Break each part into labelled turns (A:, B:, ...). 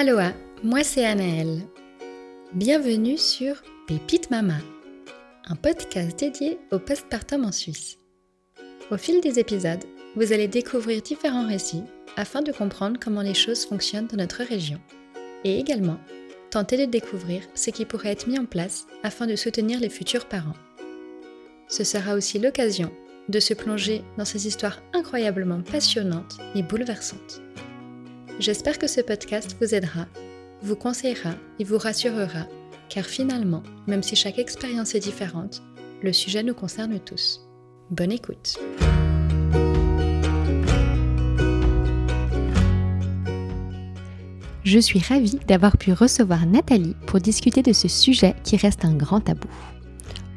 A: Aloha, moi c'est Anaëlle. Bienvenue sur Pépite Mama, un podcast dédié au postpartum en Suisse. Au fil des épisodes, vous allez découvrir différents récits afin de comprendre comment les choses fonctionnent dans notre région et également tenter de découvrir ce qui pourrait être mis en place afin de soutenir les futurs parents. Ce sera aussi l'occasion de se plonger dans ces histoires incroyablement passionnantes et bouleversantes. J'espère que ce podcast vous aidera, vous conseillera et vous rassurera, car finalement, même si chaque expérience est différente, le sujet nous concerne tous. Bonne écoute.
B: Je suis ravie d'avoir pu recevoir Nathalie pour discuter de ce sujet qui reste un grand tabou,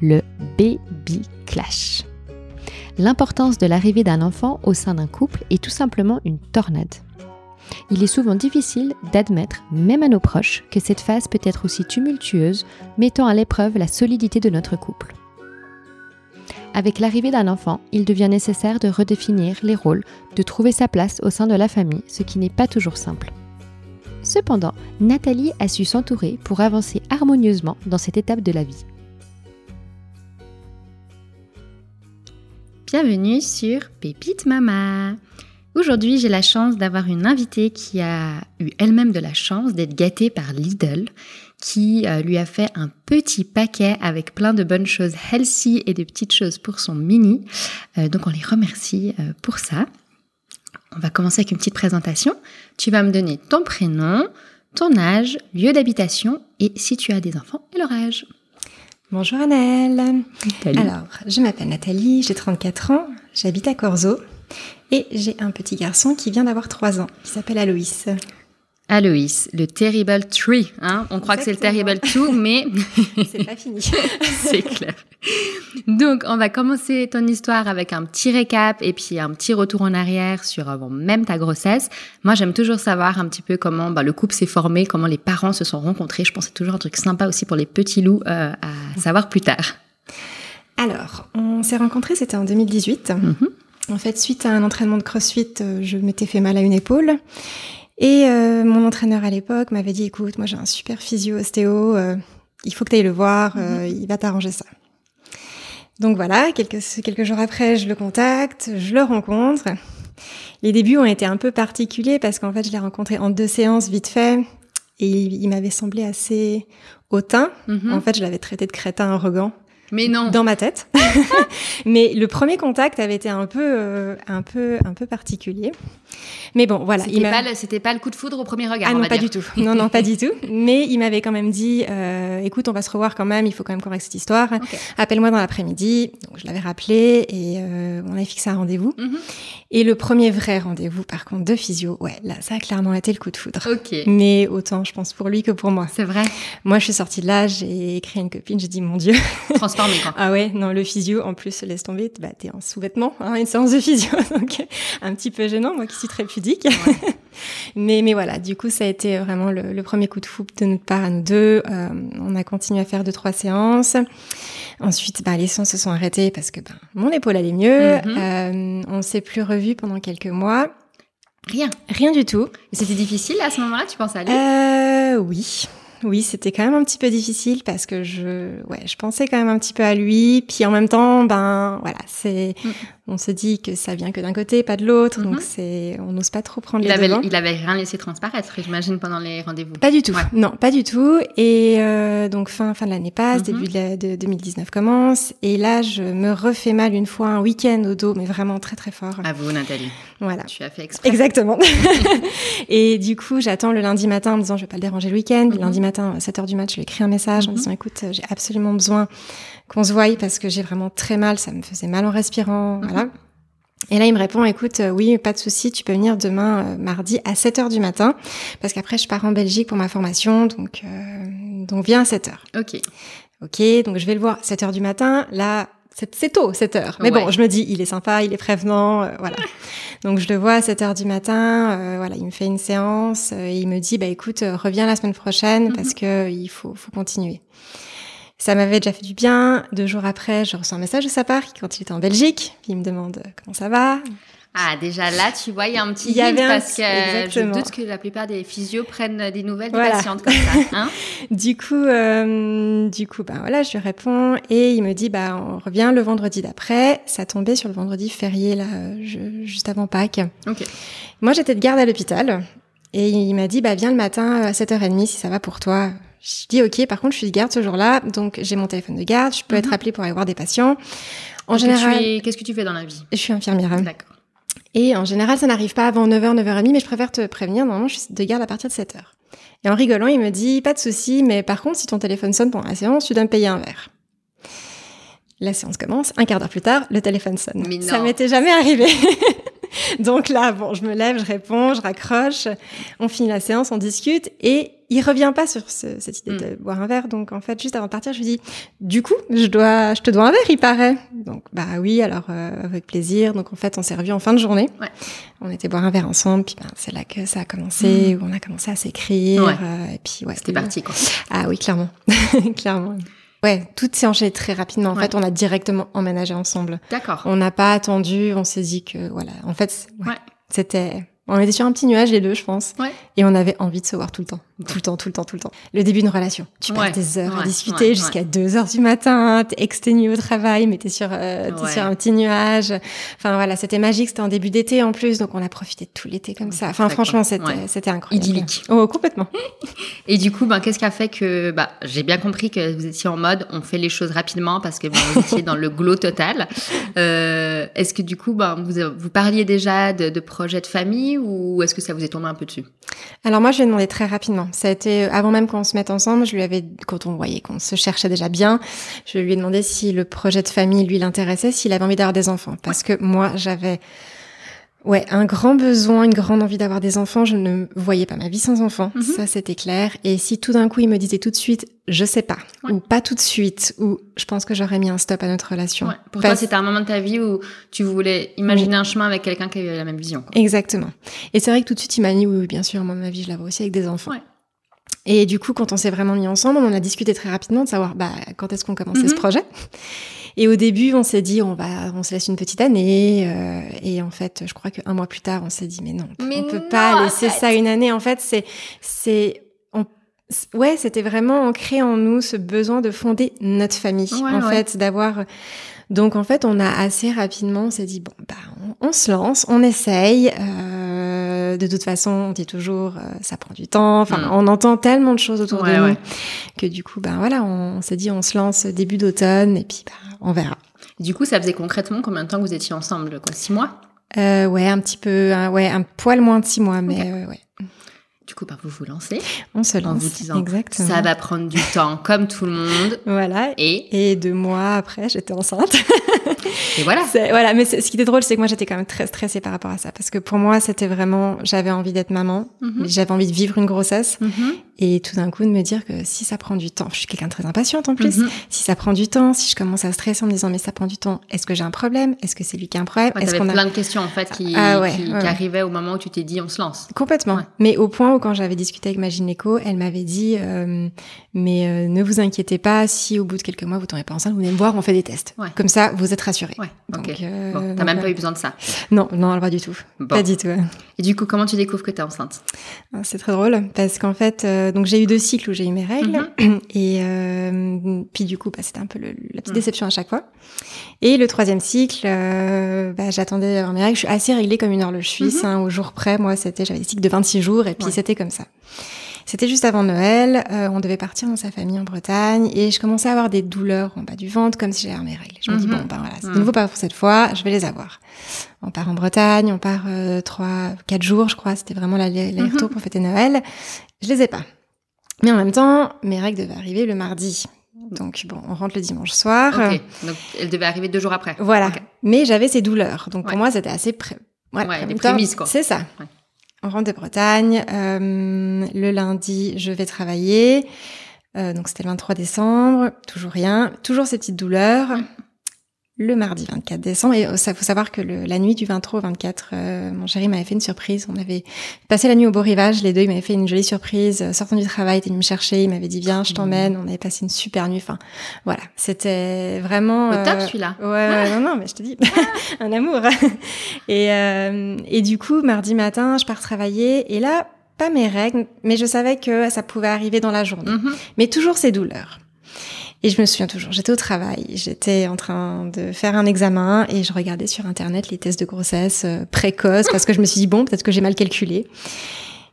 B: le baby clash. L'importance de l'arrivée d'un enfant au sein d'un couple est tout simplement une tornade il est souvent difficile d'admettre, même à nos proches, que cette phase peut être aussi tumultueuse, mettant à l'épreuve la solidité de notre couple. Avec l'arrivée d'un enfant, il devient nécessaire de redéfinir les rôles, de trouver sa place au sein de la famille, ce qui n'est pas toujours simple. Cependant, Nathalie a su s'entourer pour avancer harmonieusement dans cette étape de la vie.
A: Bienvenue sur Pépite Mama. Aujourd'hui, j'ai la chance d'avoir une invitée qui a eu elle-même de la chance d'être gâtée par Lidl, qui euh, lui a fait un petit paquet avec plein de bonnes choses healthy et des petites choses pour son mini. Euh, donc on les remercie euh, pour ça. On va commencer avec une petite présentation. Tu vas me donner ton prénom, ton âge, lieu d'habitation et si tu as des enfants et leur âge.
C: Bonjour Annelle. Alors, je m'appelle Nathalie, j'ai 34 ans, j'habite à Corzo et j'ai un petit garçon qui vient d'avoir 3 ans, qui s'appelle Aloïs.
A: Aloïs, le Terrible Tree. Hein On croit que c'est le Terrible Two, mais...
C: c'est pas fini.
A: c'est clair. Donc, on va commencer ton histoire avec un petit récap et puis un petit retour en arrière sur avant même ta grossesse. Moi, j'aime toujours savoir un petit peu comment bah, le couple s'est formé, comment les parents se sont rencontrés. Je pense que c'est toujours un truc sympa aussi pour les petits loups euh, à savoir plus tard.
C: Alors, on s'est rencontrés, c'était en 2018. En fait, suite à un entraînement de CrossFit, euh, je m'étais fait mal à une épaule. Et euh, mon entraîneur à l'époque m'avait dit, écoute, moi j'ai un super physio ostéo, euh, il faut que tu ailles le voir, mhm. il va t'arranger ça. Donc voilà, quelques, quelques jours après, je le contacte, je le rencontre. Les débuts ont été un peu particuliers parce qu'en fait, je l'ai rencontré en deux séances vite fait et il, m'avait semblé assez hautain. Mhm. En fait, je l'avais traité de crétin arrogant.
A: Mais non.
C: Dans ma tête. Mais le premier contact avait été un peu, euh, un peu, un peu particulier. Mais bon, voilà.
A: C'était pas, le, pas le coup de foudre au premier regard.
C: Ah non,
A: pas
C: du tout. Non, non, pas du tout. Mais il m'avait quand même dit, euh, écoute, on va se revoir quand même. Il faut quand même qu'on règle cette histoire. Appelle-moi dans l'après-midi. Donc je l'avais rappelé et euh, on avait fixé un rendez-vous. Mhm. Et le premier vrai rendez-vous, par contre, de physio, ouais, là, ça a clairement été le coup de foudre.
A: Ok.
C: Mais autant, je pense, pour lui que pour moi.
A: C'est vrai.
C: Moi, je suis sortie de là, j'ai écrit à une copine, j'ai dit, mon Dieu.
A: Transformé, quoi.
C: Ah ouais, non, le physio, en plus, laisse tomber, bah, t'es en sous-vêtements, hein, une séance de physio, donc un petit peu gênant, moi qui suis très pudique. mais, mais voilà, du coup, ça a été vraiment le, premier coup de foudre de notre part à nous deux. Euh, on a continué à faire deux, trois séances. Ensuite, bah, les séances se sont arrêtées parce que bah, mon épaule allait mieux. Mm -hmm. euh, on s'est plus revu pendant quelques mois.
A: Rien.
C: Rien du tout.
A: C'était difficile à ce moment-là, tu penses à aller?
C: Euh, Oui. Oui, c'était quand même un petit peu difficile parce que je, ouais, je pensais quand même un petit peu à lui. Puis en même temps, ben voilà, c'est, mm on se dit que ça vient que d'un côté, pas de l'autre, donc mhm. c'est, on n'ose pas trop prendre
A: il
C: les
A: avait,
C: devants.
A: Il avait rien laissé transparaître, j'imagine, pendant les rendez-vous.
C: Pas du tout. Non, pas du tout. Et euh, donc fin fin de l'année passe, mhm. début de, 2019 commence, et là je me refais mal une fois un week-end au dos, mais vraiment très très fort.
A: À vous, Nathalie.
C: Voilà.
A: Tu as fait exprès.
C: Exactement. et du coup, j'attends le lundi matin en me disant je vais pas le déranger le week-end. Le mhm. lundi matin, à 7 heures du match, je lui écris un message en disant écoute, j'ai absolument besoin qu'on se voie parce que j'ai vraiment très mal, ça me faisait mal en respirant, voilà. Et là, il me répond, écoute, euh, oui, pas de souci, tu peux venir demain euh, mardi à 7 heures du matin, parce qu'après, je pars en Belgique pour ma formation, donc, euh, donc viens à 7 heures.
A: Ok.
C: Ok, donc je vais le voir à 7 heures du matin. Là, c'est tôt, 7 heures. Mais bon, je me dis, il est sympa, il est prévenant, voilà. Donc je le vois à 7 heures du matin, voilà, il me fait une séance, et il me dit, bah écoute, reviens la semaine prochaine, mhm. parce que il faut, faut continuer. Ça m'avait déjà fait du bien. Deux jours après, je reçois un message de sa part quand il était en Belgique. il me demande comment ça va?
A: Ah, déjà là, tu vois, il y a un petit hint parce que je doute que la plupart des physios prennent des nouvelles des patientes comme ça. Hein?
C: Du coup, euh, du coup, bah voilà, je lui réponds et il me dit, bah on revient le vendredi d'après. Ça tombait sur le vendredi férié là, juste avant Pâques.
A: Ok.
C: Moi, j'étais de garde à l'hôpital et il m'a dit, bah viens le matin à 7h30 si ça va pour toi. Je dis ok, par contre je suis de garde ce jour-là, donc j'ai mon téléphone de garde, je peux être mhm. appelée pour aller voir des patients.
A: En général, qu'est-ce que tu fais dans la vie?
C: Je suis infirmière.
A: D'accord.
C: Et en général, ça n'arrive pas avant 9h, 9h30, mais je préfère te prévenir. Normalement, je suis de garde à partir de 7h. Et en rigolant, il me dit, pas de souci, mais par contre, si ton téléphone sonne pendant la séance, tu dois me payer un verre. La séance commence. Un quart d'heure plus tard, le téléphone sonne. Mais Ça m'était jamais arrivé. Donc là, bon, je me lève, je réponds, je raccroche. On finit la séance, on discute et il revient pas sur cette idée de mm. boire un verre. Donc en fait, juste avant de partir, je lui dis, du coup, je dois, je te dois un verre, il paraît. Donc bah oui, alors euh, avec plaisir. Donc en fait, on s'est revu en fin de journée.
A: Ouais.
C: On était boire un verre ensemble. Puis ben, c'est là que ça a commencé, mm. où on a commencé à s'écrire. Euh, et puis ouais.
A: C'était parti quoi.
C: Ah oui, clairement, clairement. Ouais, tout s'est enchaîné très rapidement. En fait, on a directement emménagé ensemble.
A: D'accord.
C: On n'a pas attendu, on s'est dit que voilà. En fait, ouais. c'était on était sur un petit nuage les deux, je pense.
A: Ouais.
C: Et on avait envie de se voir tout le temps. Tout le temps, tout le temps, tout le temps. Le début d'une relation. Tu passes des heures à discuter jusqu'à 2 heures du matin, t'es exténué au travail, mais t'es sur, euh, es sur un petit nuage. Enfin voilà, c'était magique, c'était en début d'été en plus, donc on a profité de tout l'été comme ça. Enfin franchement, c'était c'était incroyable.
A: Idyllique.
C: Oh, complètement.
A: Et du coup, ben, qu'est-ce qui a fait que, bah, j'ai bien compris que vous étiez en mode, on fait les choses rapidement parce que vous étiez dans le glow total. Euh, est-ce que du coup, ben, vous, vous parliez déjà de, de projets de famille ou est-ce que ça vous est tombé un peu dessus?
C: Alors moi, je lui ai demandé très rapidement. Ça a été avant même qu'on se mette ensemble. Je lui avais, quand on voyait qu'on se cherchait déjà bien, je lui ai demandé si le projet de famille lui l'intéressait, s'il avait envie d'avoir des enfants. Parce que moi, j'avais Ouais, un grand besoin, une grande envie d'avoir des enfants. Je ne voyais pas ma vie sans enfants, mhm. ça c'était clair. Et si tout d'un coup il me disait tout de suite, je sais pas, ou pas tout de suite, ou je pense que j'aurais mis un stop à notre relation. Ouais.
A: Pour toi, c'était un moment de ta vie où tu voulais imaginer un chemin avec quelqu'un qui avait la même vision. Quoi.
C: Exactement. Et c'est vrai que tout de suite il m'a dit, oui, bien sûr, moi ma vie je la vois aussi avec des enfants. Ouais. Et du coup, quand on s'est vraiment mis ensemble, on a discuté très rapidement de savoir bah, quand est-ce qu'on commençait ce mhm. projet? Et au début, on s'est dit, on va, on se laisse une petite année. Euh, et en fait, je crois qu'un mois plus tard, on s'est dit, mais non, on peut pas laisser ça une année. En fait, c'est, c'est, ouais, c'était vraiment ancré en nous ce besoin de fonder notre famille. en fait, d'avoir. Donc en fait, on a assez rapidement, on s'est dit bon, bah, on, se lance, on essaye. Euh, de toute façon, on dit toujours, euh, ça prend du temps. Enfin, mm. on entend tellement de choses autour de nous que du coup, ben voilà, on, s'est dit, on se lance début d'automne et puis ben, on verra.
A: Du coup, ça faisait concrètement combien de temps que vous étiez ensemble Quoi, six mois?
C: Euh, Ouais, un petit peu, ouais, un poil moins de six mois, mais euh, ouais.
A: Du coup, bah, vous vous lancez.
C: On se lance.
A: En vous disant, Exactement. ça va prendre du temps, comme tout le monde.
C: Voilà.
A: Et,
C: et deux mois après, j'étais enceinte.
A: et voilà.
C: Voilà. Mais ce qui était drôle, c'est que moi, j'étais quand même très stressée par rapport à ça. Parce que pour moi, c'était vraiment, j'avais envie d'être maman. Mhm. J'avais envie de vivre une grossesse. Mhm. Et tout d'un coup, de me dire que si ça prend du temps, je suis quelqu'un de très impatiente en plus. Mhm. Si ça prend du temps, si je commence à stresser en me disant, mais ça prend du temps, est-ce que j'ai un problème? Est-ce que c'est lui qui a un problème?
A: Est-ce qu'on a plein de questions, en fait, qui, ah qui, arrivaient au moment où tu t'es dit, on se lance.
C: Complètement. Mais au point où quand j'avais discuté avec ma gynéco, elle m'avait dit euh, mais euh, ne vous inquiétez pas si au bout de quelques mois vous tombez pas enceinte, vous venez me voir, on fait des tests. Comme ça, vous êtes rassurés.
A: Ouais. Donc, euh, t'as même pas eu besoin de ça.
C: Non, non, pas du tout. Pas du tout.
A: Et du coup, comment tu découvres que tu es enceinte?
C: Ah, C'est très drôle parce qu'en fait, donc j'ai eu deux cycles où j'ai eu mes règles mhm. et puis du coup, bah, c'était un peu la petite mhm. déception à chaque fois. Et le troisième cycle, bah, j'attendais mes règles. Je suis assez réglée comme une horloge suisse. Mhm. Hein, au jour près, moi, c'était j'avais des cycles de 26 jours et puis c'était comme ça. C'était juste avant Noël, euh, on devait partir dans sa famille en Bretagne et je commençais à avoir des douleurs en bas du ventre comme si j'avais mes règles. Je me dis mhm. bon ben voilà, c'est de nouveau pas pour cette fois, je vais les avoir. On part en Bretagne, on part euh, trois, quatre jours, je crois, c'était vraiment l'aller-retour mhm. pour fêter Noël. Je les ai pas. Mais en même temps, mes règles devaient arriver le mardi. Donc bon, on rentre le dimanche soir.
A: Ok. Donc elles devaient arriver deux jours après.
C: Voilà. Mais j'avais ces douleurs, donc pour moi c'était assez près.
A: Ouais, des prémices quoi.
C: C'est ça. On rentre de Bretagne. Euh, le lundi, je vais travailler. Euh, donc c'était le 23 décembre. Toujours rien. Toujours ces petites douleurs. Le mardi 24 décembre. Et ça faut savoir que le, la nuit du 23 au 24, euh, mon chéri m'avait fait une surprise. On avait passé la nuit au beau rivage, les deux. Il m'avait fait une jolie surprise. Euh, sortant du travail, il était venu me chercher. Il m'avait dit viens, je t'emmène. On avait passé une super nuit. Enfin, voilà, c'était vraiment.
B: Au top celui-là.
C: Ouais, ouais non, non, mais je te dis, un amour. et et du coup, mardi matin, je pars travailler. Et là, pas mes règles, mais je savais que ça pouvait arriver dans la journée. Mm-hmm. Mais toujours ces douleurs. Et je me souviens toujours, j'étais au travail, j'étais en train de faire un examen et je regardais sur Internet les tests de grossesse euh, précoces parce que je me suis dit, bon, peut-être que j'ai mal calculé.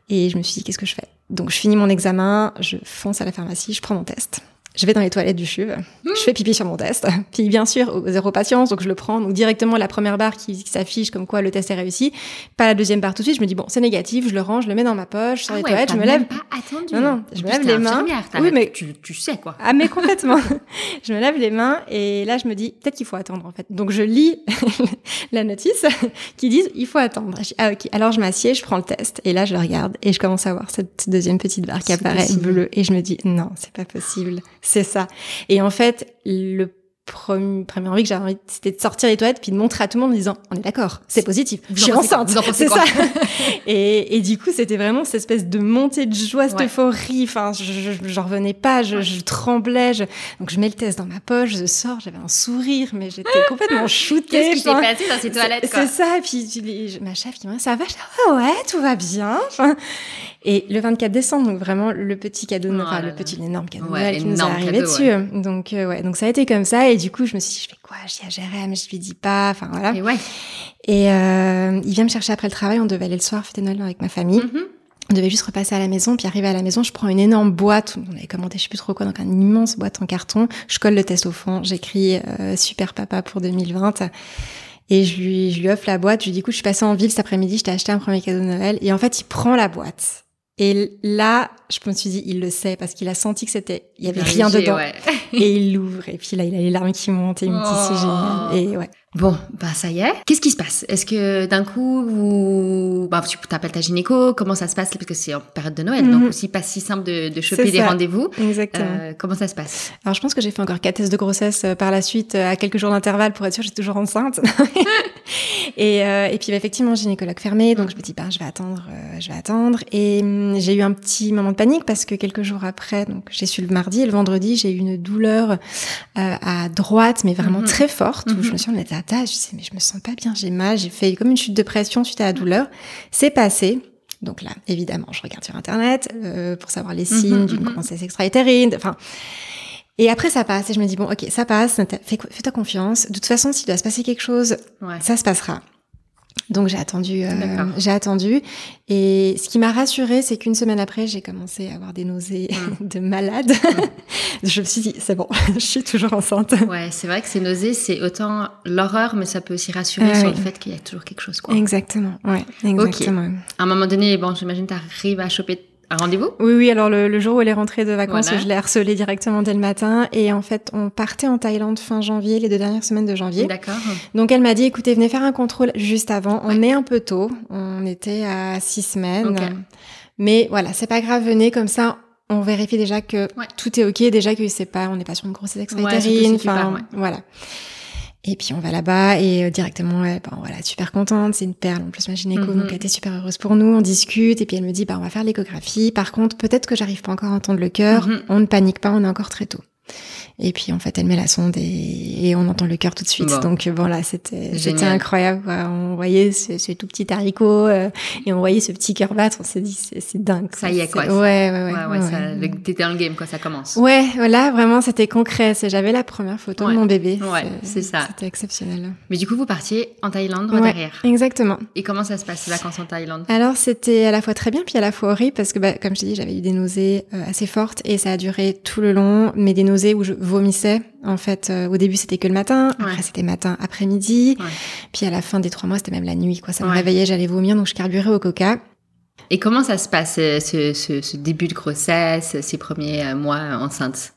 C: Et je me suis dit, qu'est-ce que je fais? Donc je finis mon examen, je fonce à la pharmacie, je prends mon test je vais dans les toilettes du CHUV, je fais pipi sur mon test. Puis bien sûr, zéro patience, donc je le prends. Donc directement la première barre qui, s'affiche comme quoi le test est réussi. Pas la deuxième barre tout de suite. Je me dis bon, c'est négatif, je le range, je le mets dans ma poche, sur ah les toilettes, je me lève.
B: Pas attendu.
C: Non non, je me lève les mains.
B: Oui mais tu, tu sais quoi.
C: Ah mais complètement. je me lève les mains et là je me dis peut-être qu'il faut attendre en fait. Donc je lis la notice qui dit il faut attendre. ah ok. Alors je m'assieds, je prends le test et là je le regarde et je commence à voir cette deuxième petite barre qui apparaît bleue et je me dis non, c'est pas possible. C'est ça. Et en fait, le premier, premier envie que j'avais envie, c'était de sortir les toilettes puis de montrer à tout le monde en disant, on est d'accord, c'est positif, je suis enceinte, c'est ça. et, et, du coup, c'était vraiment cette espèce de montée de joie, cette euphorie. Enfin, je, j'en revenais pas, je, je tremblais. Je... Donc, je mets le test dans ma poche, je sors, j'avais un sourire, mais j'étais complètement shootée.
B: Qu'est-ce qui s'est passé dans ces toilettes
C: C'est ça. Et puis, ma chef qui me dit, ça va? Je dis, ouais, tout va bien. Et le 24 décembre, donc vraiment le petit cadeau, oh enfin le petit, l'énorme cadeau qui nous est arrivé dessus. Donc euh, ouais, donc ça a été comme ça. Et du coup, je me suis dit, je fais quoi? Je dis à Jérém, je lui dis pas. Enfin voilà.
B: Et ouais.
C: Et euh, il vient me chercher après le travail. On devait aller le soir fêter Noël avec ma famille. Mm-hmm. On devait juste repasser à la maison, puis arriver à la maison, je prends une énorme boîte, on avait commandé je sais plus trop quoi, donc une immense boîte en carton, je colle le test au fond, j'écris euh, Super Papa pour 2020, et je lui, je lui offre la boîte, je lui dis écoute, je suis passée en ville cet après-midi, je t'ai acheté un premier cadeau de Noël, et en fait il prend la boîte, et là, je me suis dit, il le sait parce qu'il a senti que c'était, il y avait rien dedans. et il l'ouvre et puis là, il a les larmes qui montent et il me dit, c'est oh. génial. Et ouais.
B: Bon, bah ça y est. Qu'est-ce qui se passe? Est-ce que d'un coup, vous... bah, tu t'appelles ta gynéco? Comment ça se passe? Parce que c'est en période de Noël, donc mhm. aussi pas si simple de, de choper des rendez-vous.
C: Exactement.
B: Euh, comment ça se passe?
C: Alors je pense que j'ai fait encore quatre tests de grossesse euh, par la suite euh, à quelques jours d'intervalle pour être sûre que j'étais toujours enceinte. et, euh, et puis bah, effectivement, gynécologue fermé, donc je me dis, bah, je vais attendre, euh, je vais attendre. Et hum, j'ai eu un petit moment de panique parce que quelques jours après, donc j'ai su le mardi et le vendredi, j'ai eu une douleur à droite, mais vraiment mhm. très forte, où je mhm. me suis dit, je sais, mais je me sens pas bien, j'ai mal, j'ai fait comme une chute de pression suite à la douleur. C'est passé. Donc là, évidemment, je regarde sur Internet euh, pour savoir les signes mhm, d'une mhm. grossesse extra-utérine. Enfin, et après, ça passe. Et je me dis, bon, ok, ça passe, fais-toi confiance. De toute façon, s'il doit se passer quelque chose, ça se passera. Donc j'ai attendu, euh, j'ai attendu. Et ce qui m'a rassurée, c'est qu'une semaine après, j'ai commencé à avoir des nausées mm. de malade. Mm. je me suis dit, c'est bon, je suis toujours enceinte.
B: Ouais, c'est vrai que ces nausées, c'est autant l'horreur, mais ça peut aussi rassurer ah sur le fait qu'il y a toujours quelque chose. Quoi.
C: Exactement, ouais, exactement.
B: À un moment donné, bon, j'imagine tu arrives à choper un rendez-vous?
C: Oui, oui. Alors le, jour où elle est rentrée de vacances, je l'ai harcelée directement dès le matin. Et en fait, on partait en Thaïlande fin janvier, les deux dernières semaines de janvier.
B: D'accord.
C: Donc elle m'a dit, écoutez, venez faire un contrôle juste avant. On est un peu tôt. On était à six semaines. Mais voilà, c'est pas grave. Venez comme ça. On vérifie déjà que tout est ok, déjà que c'est pas, on n'est pas sur une grossesse extra-utérine. enfin, voilà. Et puis on va là-bas et euh, directement, ouais, ben, voilà, super contente, c'est une perle. En plus, ma gynéco, donc elle était super heureuse pour nous. On discute et puis elle me dit, bah on va faire l'échographie. Par contre, peut-être que j'arrive pas encore à entendre le cœur. Mm-hmm. On ne panique pas, on est encore très tôt. Et puis en fait, elle met la sonde et, on entend le cœur tout de suite. Donc bon là, c'était c'était incroyable. On voyait ce, ce, tout petit haricot euh, et on voyait ce petit cœur battre. On s'est dit c'est dingue.
B: Ça y est quoi.
C: Ouais ouais ouais. ouais,
B: ouais, T'étais dans le game quoi. Ça commence.
C: Ouais voilà vraiment c'était concret. J'avais la première photo de mon bébé.
B: Ouais c'est ça.
C: C'était exceptionnel.
B: Mais du coup vous partiez en Thaïlande derrière.
C: Exactement.
B: Et comment ça se passe les vacances en Thaïlande?
C: Alors c'était à la fois très bien puis à la fois horrible parce que bah, comme je dis j'avais eu des nausées euh, assez fortes et ça a duré tout le long. Mais des nausées où je vomissais. En fait, euh, au début, c'était que le matin. Après, c'était matin, après-midi. Puis à la fin des trois mois, c'était même la nuit. Quoi, ça me réveillait, j'allais vomir, donc je carburais au coca.
B: Et comment ça se passe, euh, ce, ce, début de grossesse, ces premiers euh, mois enceintes?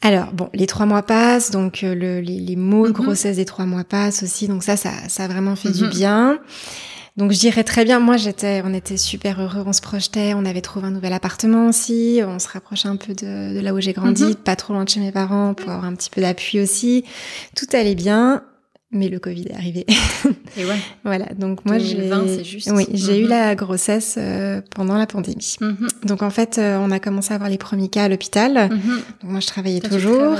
C: Alors bon, les trois mois passent, donc le, les, les, mots de mhm. grossesse des trois mois passent aussi, donc ça, ça, ça a vraiment fait du mhm. bien. Donc je dirais très bien, moi j'étais, on était super heureux, on se projetait, on avait trouvé un nouvel appartement aussi, on se rapprochait un peu de, là où j'ai grandi, mhm. pas trop loin de chez mes parents pour avoir un petit peu d'appui aussi. Tout allait bien. Mais le Covid est arrivé.
A: Et ouais.
C: voilà, donc moi j'ai
A: 2020, c'est juste.
C: oui, j'ai eu
A: Mhm.
C: la grossesse euh, pendant la pandémie.
A: Mhm,
C: Donc en fait, euh, on a commencé à avoir les premiers cas à l'hôpital.
A: mhm.
C: Donc moi je travaillais
A: Toi,
C: toujours.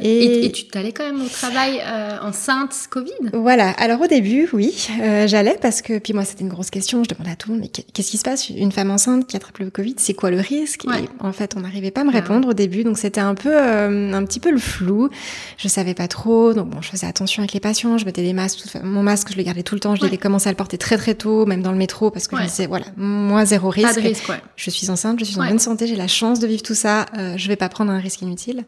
C: Et-
A: Et, et tu t'allais quand même au travail euh, enceinte Covid?
C: Voilà, alors au début, oui, euh, j'allais parce que, puis moi c'était une grosse question, je demandais à tout le monde, mais qu'est- qu'est-ce qui se passe? Une femme enceinte qui attrape le Covid, c'est quoi le risque?
A: Ouais.
C: Et en fait, on n'arrivait pas à me
A: Ah
C: répondre au début, donc c'était un peu, euh, un petit peu le flou. Je savais pas trop, donc bon, je faisais attention avec les patients, je mettais des masques, mon masque je le gardais tout le temps, je
A: Ouais.
C: commencé à le porter très très tôt, même dans le métro, parce que
A: Ouais.
C: je me disais, voilà, moi zéro risque.
A: Pas de risque, ouais.
C: Je suis enceinte, je suis en bonne santé, j'ai la chance de vivre tout ça, euh, je vais pas prendre un risque inutile.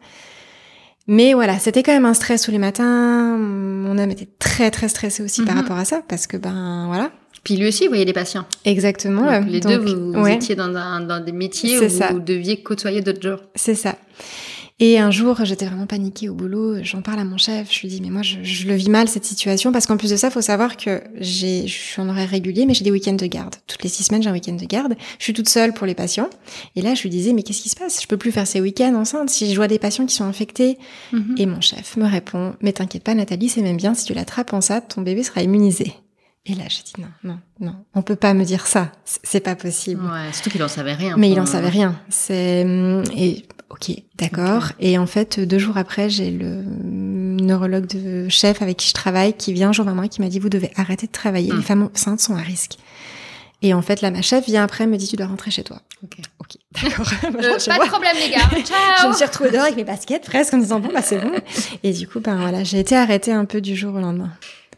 C: Mais voilà, c'était quand même un stress tous les matins. Mon homme était très très stressé aussi par
A: Mhm.
C: rapport à ça, parce que ben voilà,
A: Puis lui aussi, il voyait des patients.
C: exactement.
A: Donc,
C: euh,
A: les
C: donc,
A: deux, vous, vous étiez dans, un, dans des métiers où
C: ça.
A: vous deviez côtoyer d'autres jours.
C: c'est ça. Et un jour, j'étais vraiment paniquée au boulot. J'en parle à mon chef. Je lui dis, mais moi, je, je le vis mal cette situation, parce qu'en plus de ça, faut savoir que j'ai, je suis en horaire régulier, mais j'ai des week-ends de garde. Toutes les six semaines, j'ai un week-end de garde. Je suis toute seule pour les patients. Et là, je lui disais, mais qu'est-ce qui se passe? Je peux plus faire ces week-ends enceinte si je vois des patients qui sont infectés.
A: Mhm.
C: Et mon chef me répond, mais t'inquiète pas Nathalie, c'est même bien, si tu l'attrapes enceinte, ton bébé sera immunisé. Et là, j'ai dit non, non, non, on peut pas me dire ça, c'est pas possible.
A: Ouais, surtout qu'il en savait rien.
C: Mais il en savait rien. C'est hum, et ok, d'accord. Et en fait, deux jours après, j'ai le neurologue de chef avec qui je travaille qui vient un jour vers moi et qui m'a dit vous devez arrêter de travailler.
A: Mm.
C: Les femmes enceintes sont à risque. Et en fait, là, ma chef vient après me dit tu dois rentrer chez toi.
A: Ok.
C: Ok, d'accord. Je
A: Euh, pas
C: moi.
A: de problème, les gars.
C: Je
A: Ciao.
C: me suis retrouvée dehors avec mes baskets presque en disant bon bah c'est bon. Et du coup ben voilà j'ai été arrêtée un peu du jour au lendemain.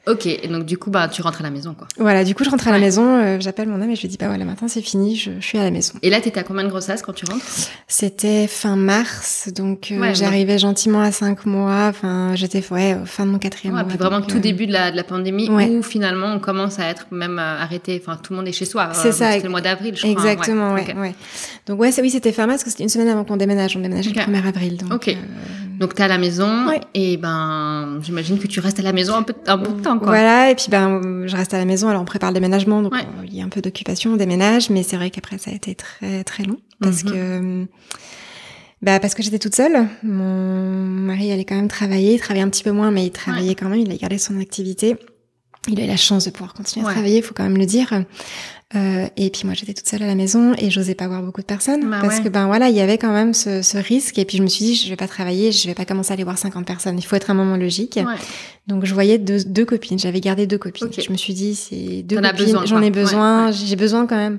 A: Ok, et donc du coup, bah, tu rentres à la maison, quoi.
C: Voilà du coup je rentre à la maison, euh, j'appelle mon homme et je lui dis bah voilà maintenant c'est fini, je, je suis à la maison.
A: Et là, t'étais à combien de grossesse quand tu rentres?
C: C'était fin mars donc euh,
A: Ouais,
C: j'arrivais gentiment à cinq mois, enfin j'étais ouais fin de mon quatrième
A: Ouais,
C: mois.
A: puis vraiment
C: donc,
A: tout
C: euh,
A: début de la, de la pandémie où finalement on commence à être même euh, arrêté. Enfin, tout le monde est chez soi.
C: C'est
A: Euh,
C: ça,
A: C'était le mois d'avril, je crois. hein,
C: Exactement, ouais,
A: Ok.
C: ouais. Donc ouais, c'est- oui, c'était fin mars parce que c'était une semaine avant qu'on déménage. On déménageait
A: Ok.
C: le 1er avril. Donc,
A: Ok. Donc t'es à la maison et ben j'imagine que tu restes à la maison un peu un de temps quoi.
C: Voilà, et puis ben je reste à la maison, alors on prépare le déménagement, donc
A: Ouais.
C: il y a un peu d'occupation, on déménage, mais c'est vrai qu'après ça a été très très long parce
A: Mhm.
C: que bah parce que j'étais toute seule. Mon mari allait quand même travailler, il travaillait un petit peu moins, mais il travaillait quand même, il a gardé son activité. Il a eu la chance de pouvoir continuer à travailler, il faut quand même le dire. Euh, et puis moi j'étais toute seule à la maison et j'osais pas voir beaucoup de personnes.
A: Bah
C: parce
A: ouais.
C: que ben voilà il y avait quand même ce, ce risque et puis je me suis dit je vais pas travailler je vais pas commencer à aller voir 50 personnes. Il faut être un moment logique.
A: Ouais.
C: donc je voyais deux, deux copines, j'avais gardé deux copines. Je me suis dit c'est deux
A: T'en
C: copines, j'en ai besoin,
A: Ouais,
C: j'ai besoin quand même.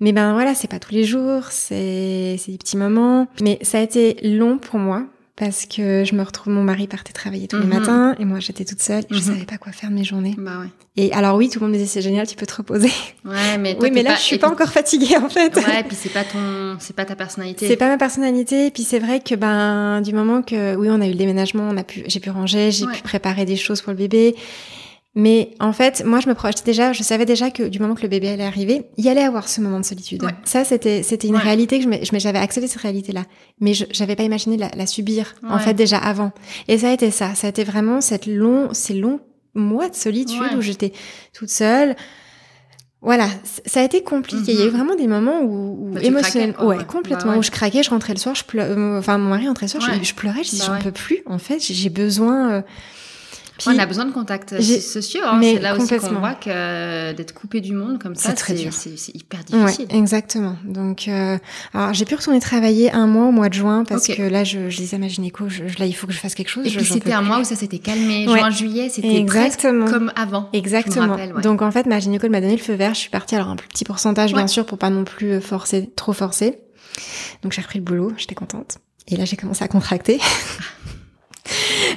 C: Mais ben voilà, c'est pas tous les jours, c'est c'est des petits moments. Mais ça a été long pour moi parce que je me retrouve, mon mari partait travailler tous
A: Mhm.
C: les matins et moi j'étais toute seule, et je
A: Mhm.
C: savais pas quoi faire de mes journées.
A: Bah ouais.
C: Et alors oui, tout le monde me disait c'est génial, tu peux te reposer.
A: Ouais, mais toi,
C: oui, mais là je suis
A: et
C: pas encore fatiguée en fait.
A: Ouais, puis c'est pas ton, c'est pas ta personnalité.
C: C'est pas ma personnalité. Et puis c'est vrai que ben du moment que oui on a eu le déménagement, on a pu, j'ai pu ranger, j'ai
A: Ouais.
C: pu préparer des choses pour le bébé. Mais en fait, moi je me projetais déjà, je savais déjà que du moment que le bébé allait arriver, il y allait avoir ce moment de solitude.
A: Ouais.
C: Ça c'était c'était une
A: Ouais.
C: réalité que je j'avais accepté cette réalité là, mais je j'avais pas imaginé la, la subir en fait déjà avant. Et ça a été ça, ça a été vraiment cette long ces longs mois de solitude où j'étais toute seule. Voilà, ça a été compliqué. Il y a eu
A: Mhm.
C: vraiment des moments où, où
A: Bah,
C: émotionnellement, ouais,
A: ouais.
C: complètement,
A: Bah ouais.
C: où je craquais, je rentrais le soir, je pleu- euh, enfin mon mari rentrait le soir, je- pleurais, je dis
A: Bah
C: j'en peux plus. En fait, j'ai j'ai besoin. euh, puis-
A: on a besoin de contacts sociaux. Hein. C'est là aussi qu'on voit que d'être coupé du monde comme ça,
C: C'est
A: hyper
C: Ouais,
A: difficile.
C: exactement. Donc, euh, alors j'ai pu retourner travailler un mois au mois de juin parce que là, je, je disais à ma gynéco, je, là, il faut que je fasse quelque chose.
A: Et
C: je-
A: puis c'était un mois où ça s'était calmé.
C: Ouais.
A: Juin, juillet, c'était presque comme avant.
C: Exactement.
A: rappelle, ouais.
C: Donc en fait, ma gynéco m'a donné le feu vert. Je suis partie alors un plus petit pourcentage bien sûr pour pas non plus euh, forcer, trop forcer. Donc j'ai repris le boulot, j'étais contente. Et là j'ai commencé à contracter.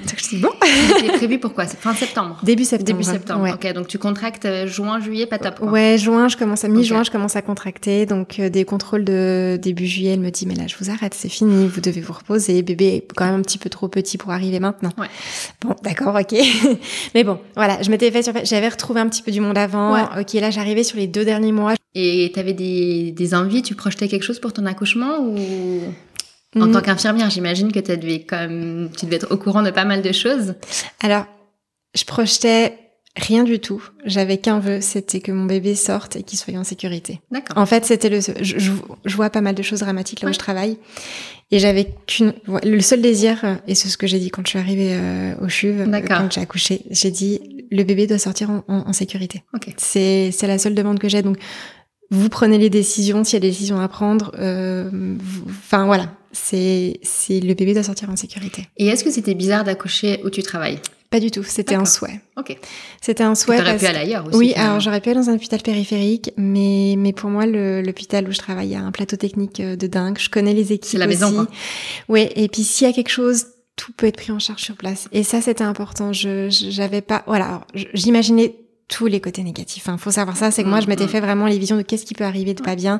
C: donc je dis bon,
A: C'était prévu pour quoi? C'est fin septembre.
C: début septembre.
A: Début septembre.
C: Ouais.
A: Ok, donc tu contractes euh, juin, juillet, pas top. quoi.
C: Ouais, juin, je commence à mi-juin, je commence à contracter. Donc euh, des contrôles de début juillet, elle me dit mais là je vous arrête, c'est fini, vous devez vous reposer. Bébé est quand même un petit peu trop petit pour arriver maintenant.
A: Ouais.
C: Bon, d'accord, ok. mais bon, voilà, je m'étais fait sur, j'avais retrouvé un petit peu du monde avant.
A: Ouais.
C: Ok, là j'arrivais sur les deux derniers mois.
A: Et t'avais des, des envies, tu projetais quelque chose pour ton accouchement ou? En
C: Mm.
A: tant qu'infirmière, j'imagine que tu devais même, tu devais être au courant de pas mal de choses.
C: Alors, je projetais rien du tout. J'avais qu'un vœu, c'était que mon bébé sorte et qu'il soit en sécurité.
A: D'accord.
C: En fait, c'était le. Je, je, je vois pas mal de choses dramatiques là où je travaille, et j'avais qu'une. Le seul désir, euh, et c'est ce que j'ai dit quand je suis arrivée euh, au CHUV, euh, quand j'ai accouché, j'ai dit le bébé doit sortir en, en, en sécurité.
A: Ok.
C: C'est c'est la seule demande que j'ai. Donc, vous prenez les décisions s'il y a des décisions à prendre. euh, Enfin voilà, c'est c'est le bébé doit sortir en sécurité.
A: Et est-ce que c'était bizarre d'accoucher où tu travailles?
C: Pas du tout. C'était un souhait.
A: Ok.
C: C'était un souhait.
A: T'aurais pu aller ailleurs aussi.
C: Oui,
A: finalement.
C: alors j'aurais pu aller dans un hôpital périphérique, mais, mais pour moi, l'hôpital où je travaille a un plateau technique euh, de dingue. Je connais les équipes
A: C'est la maison,
C: aussi.
A: quoi.
C: Oui, et puis s'il y a quelque chose, tout peut être pris en charge sur place. Et ça, c'était important. Je j'avais pas... Voilà, j'imaginais tous les côtés négatifs. Il faut savoir ça, c'est que moi, je m'étais
A: Mhm.
C: fait vraiment les visions de qu'est-ce qui peut arriver de pas bien.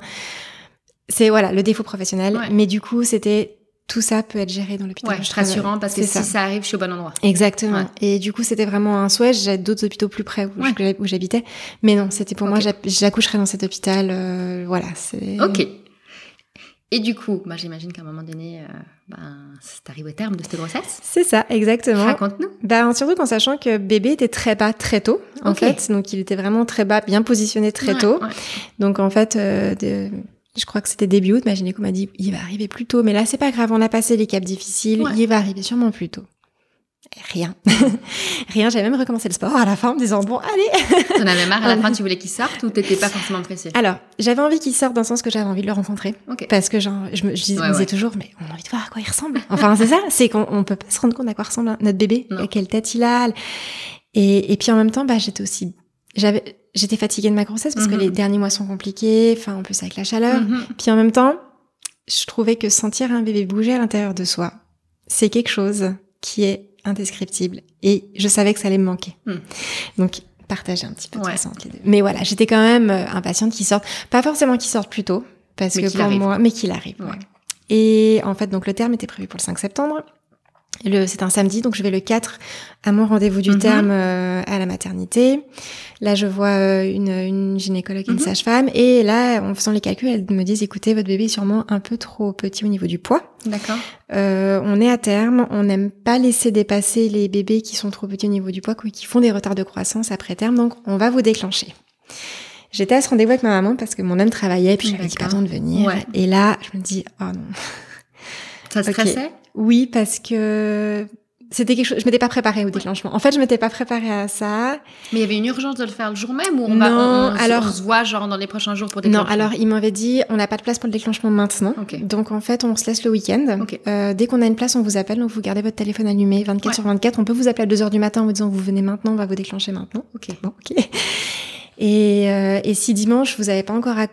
C: C'est, voilà, le défaut professionnel.
A: Ouais.
C: Mais du coup, c'était... Tout ça peut être géré dans l'hôpital.
A: Ouais,
C: je
A: rassurant parce que
C: C'est
A: si
C: ça.
A: arrive, je suis au bon endroit.
C: Exactement.
A: Ouais.
C: Et du coup, c'était vraiment un souhait. J'ai d'autres hôpitaux plus près où
A: Ouais.
C: j'habitais. Mais non, c'était pour moi,
A: Ok.
C: j'ac- j'accoucherais dans cet hôpital. euh, voilà, c'est...
A: Ok. Et du coup, bah, j'imagine qu'à un moment donné, euh, ben, t'arrives au terme de cette grossesse.
C: C'est ça, exactement.
A: Raconte-nous.
C: Bah, surtout en sachant que bébé était très bas très tôt, en fait. Donc, il était vraiment très bas, bien positionné très
A: Ouais,
C: tôt.
A: ouais.
C: Donc, en fait, euh, de- je crois que c'était début août, ma gynéco m'a dit, il va arriver plus tôt. Mais là, c'est pas grave, on a passé les caps difficiles,
A: Ouais.
C: il va arriver sûrement plus tôt. Rien. Rien, j'avais même recommencé le sport à la fin en me disant, bon, allez,
A: T'en avais marre à la fin, tu voulais qu'il sorte ou t'étais pas forcément pressée?
C: Alors, j'avais envie qu'il sorte dans le sens que j'avais envie de le rencontrer.
A: Ok.
C: Parce que genre, je me, je disais,
A: Ouais,
C: me disais
A: ouais.
C: toujours, mais on a envie de voir à quoi il ressemble. Enfin, c'est ça, c'est qu'on on peut pas se rendre compte à quoi ressemble un- notre bébé,
A: Non.
C: à quelle tête il a. Et, et puis en même temps, bah, j'étais aussi, j'avais, j'étais fatiguée de ma grossesse parce
A: Mhm.
C: que les derniers mois sont compliqués, enfin, en plus avec la chaleur.
A: Mhm.
C: Puis en même temps, je trouvais que sentir un bébé bouger à l'intérieur de soi, c'est quelque chose qui est indescriptible. Et je savais que ça allait me manquer.
A: Mm.
C: Donc, partager un petit peu de
A: Ouais.
C: entre les deux. Mais voilà, j'étais quand même euh, impatiente qu'il sorte. Pas forcément qu'il sorte plus tôt, parce
A: Mais
C: que pour
A: arrive.
C: moi, mais qu'il arrive.
A: Ouais.
C: ouais. Et en fait, donc le terme était prévu pour le 5 septembre. C'est un samedi, donc je vais le 4 à mon rendez-vous du
A: Mhm.
C: terme euh, à la maternité. Là, je vois euh, une, une gynécologue et une
A: Mhm.
C: sage-femme. Et là, en faisant les calculs, elles me disent, écoutez, votre bébé est sûrement un peu trop petit au niveau du poids.
A: D'accord.
C: Euh, on est à terme, on n'aime pas laisser dépasser les bébés qui sont trop petits au niveau du poids, qui font des retards de croissance après terme, donc on va vous déclencher. J'étais à ce rendez-vous avec ma maman parce que mon homme travaillait, puis j'avais dit
A: D'accord.
C: pardon de venir.
A: Ouais.
C: Et là, je me dis, oh non.
A: Ça stressait?
C: Oui, parce que c'était quelque chose, je m'étais pas préparée au déclenchement. En fait, je m'étais pas préparée à ça.
A: Mais il y avait une urgence de le faire le jour même ou on, va,
C: Non,
A: on,
C: alors-
A: on se voit genre dans les prochains jours pour
C: Non,
A: déclencher?
C: alors il m'avait dit, on n'a pas de place pour le déclenchement maintenant. Donc en fait, on se laisse le week-end. Euh, dès qu'on a une place, on vous appelle, donc vous gardez votre téléphone allumé 24
A: Ouais.
C: sur 24. On peut vous appeler à 2 heures du matin en vous disant vous venez maintenant, on va vous déclencher maintenant.
A: Ok.
C: Bon, ok. Et, euh, et si dimanche vous avez pas encore à-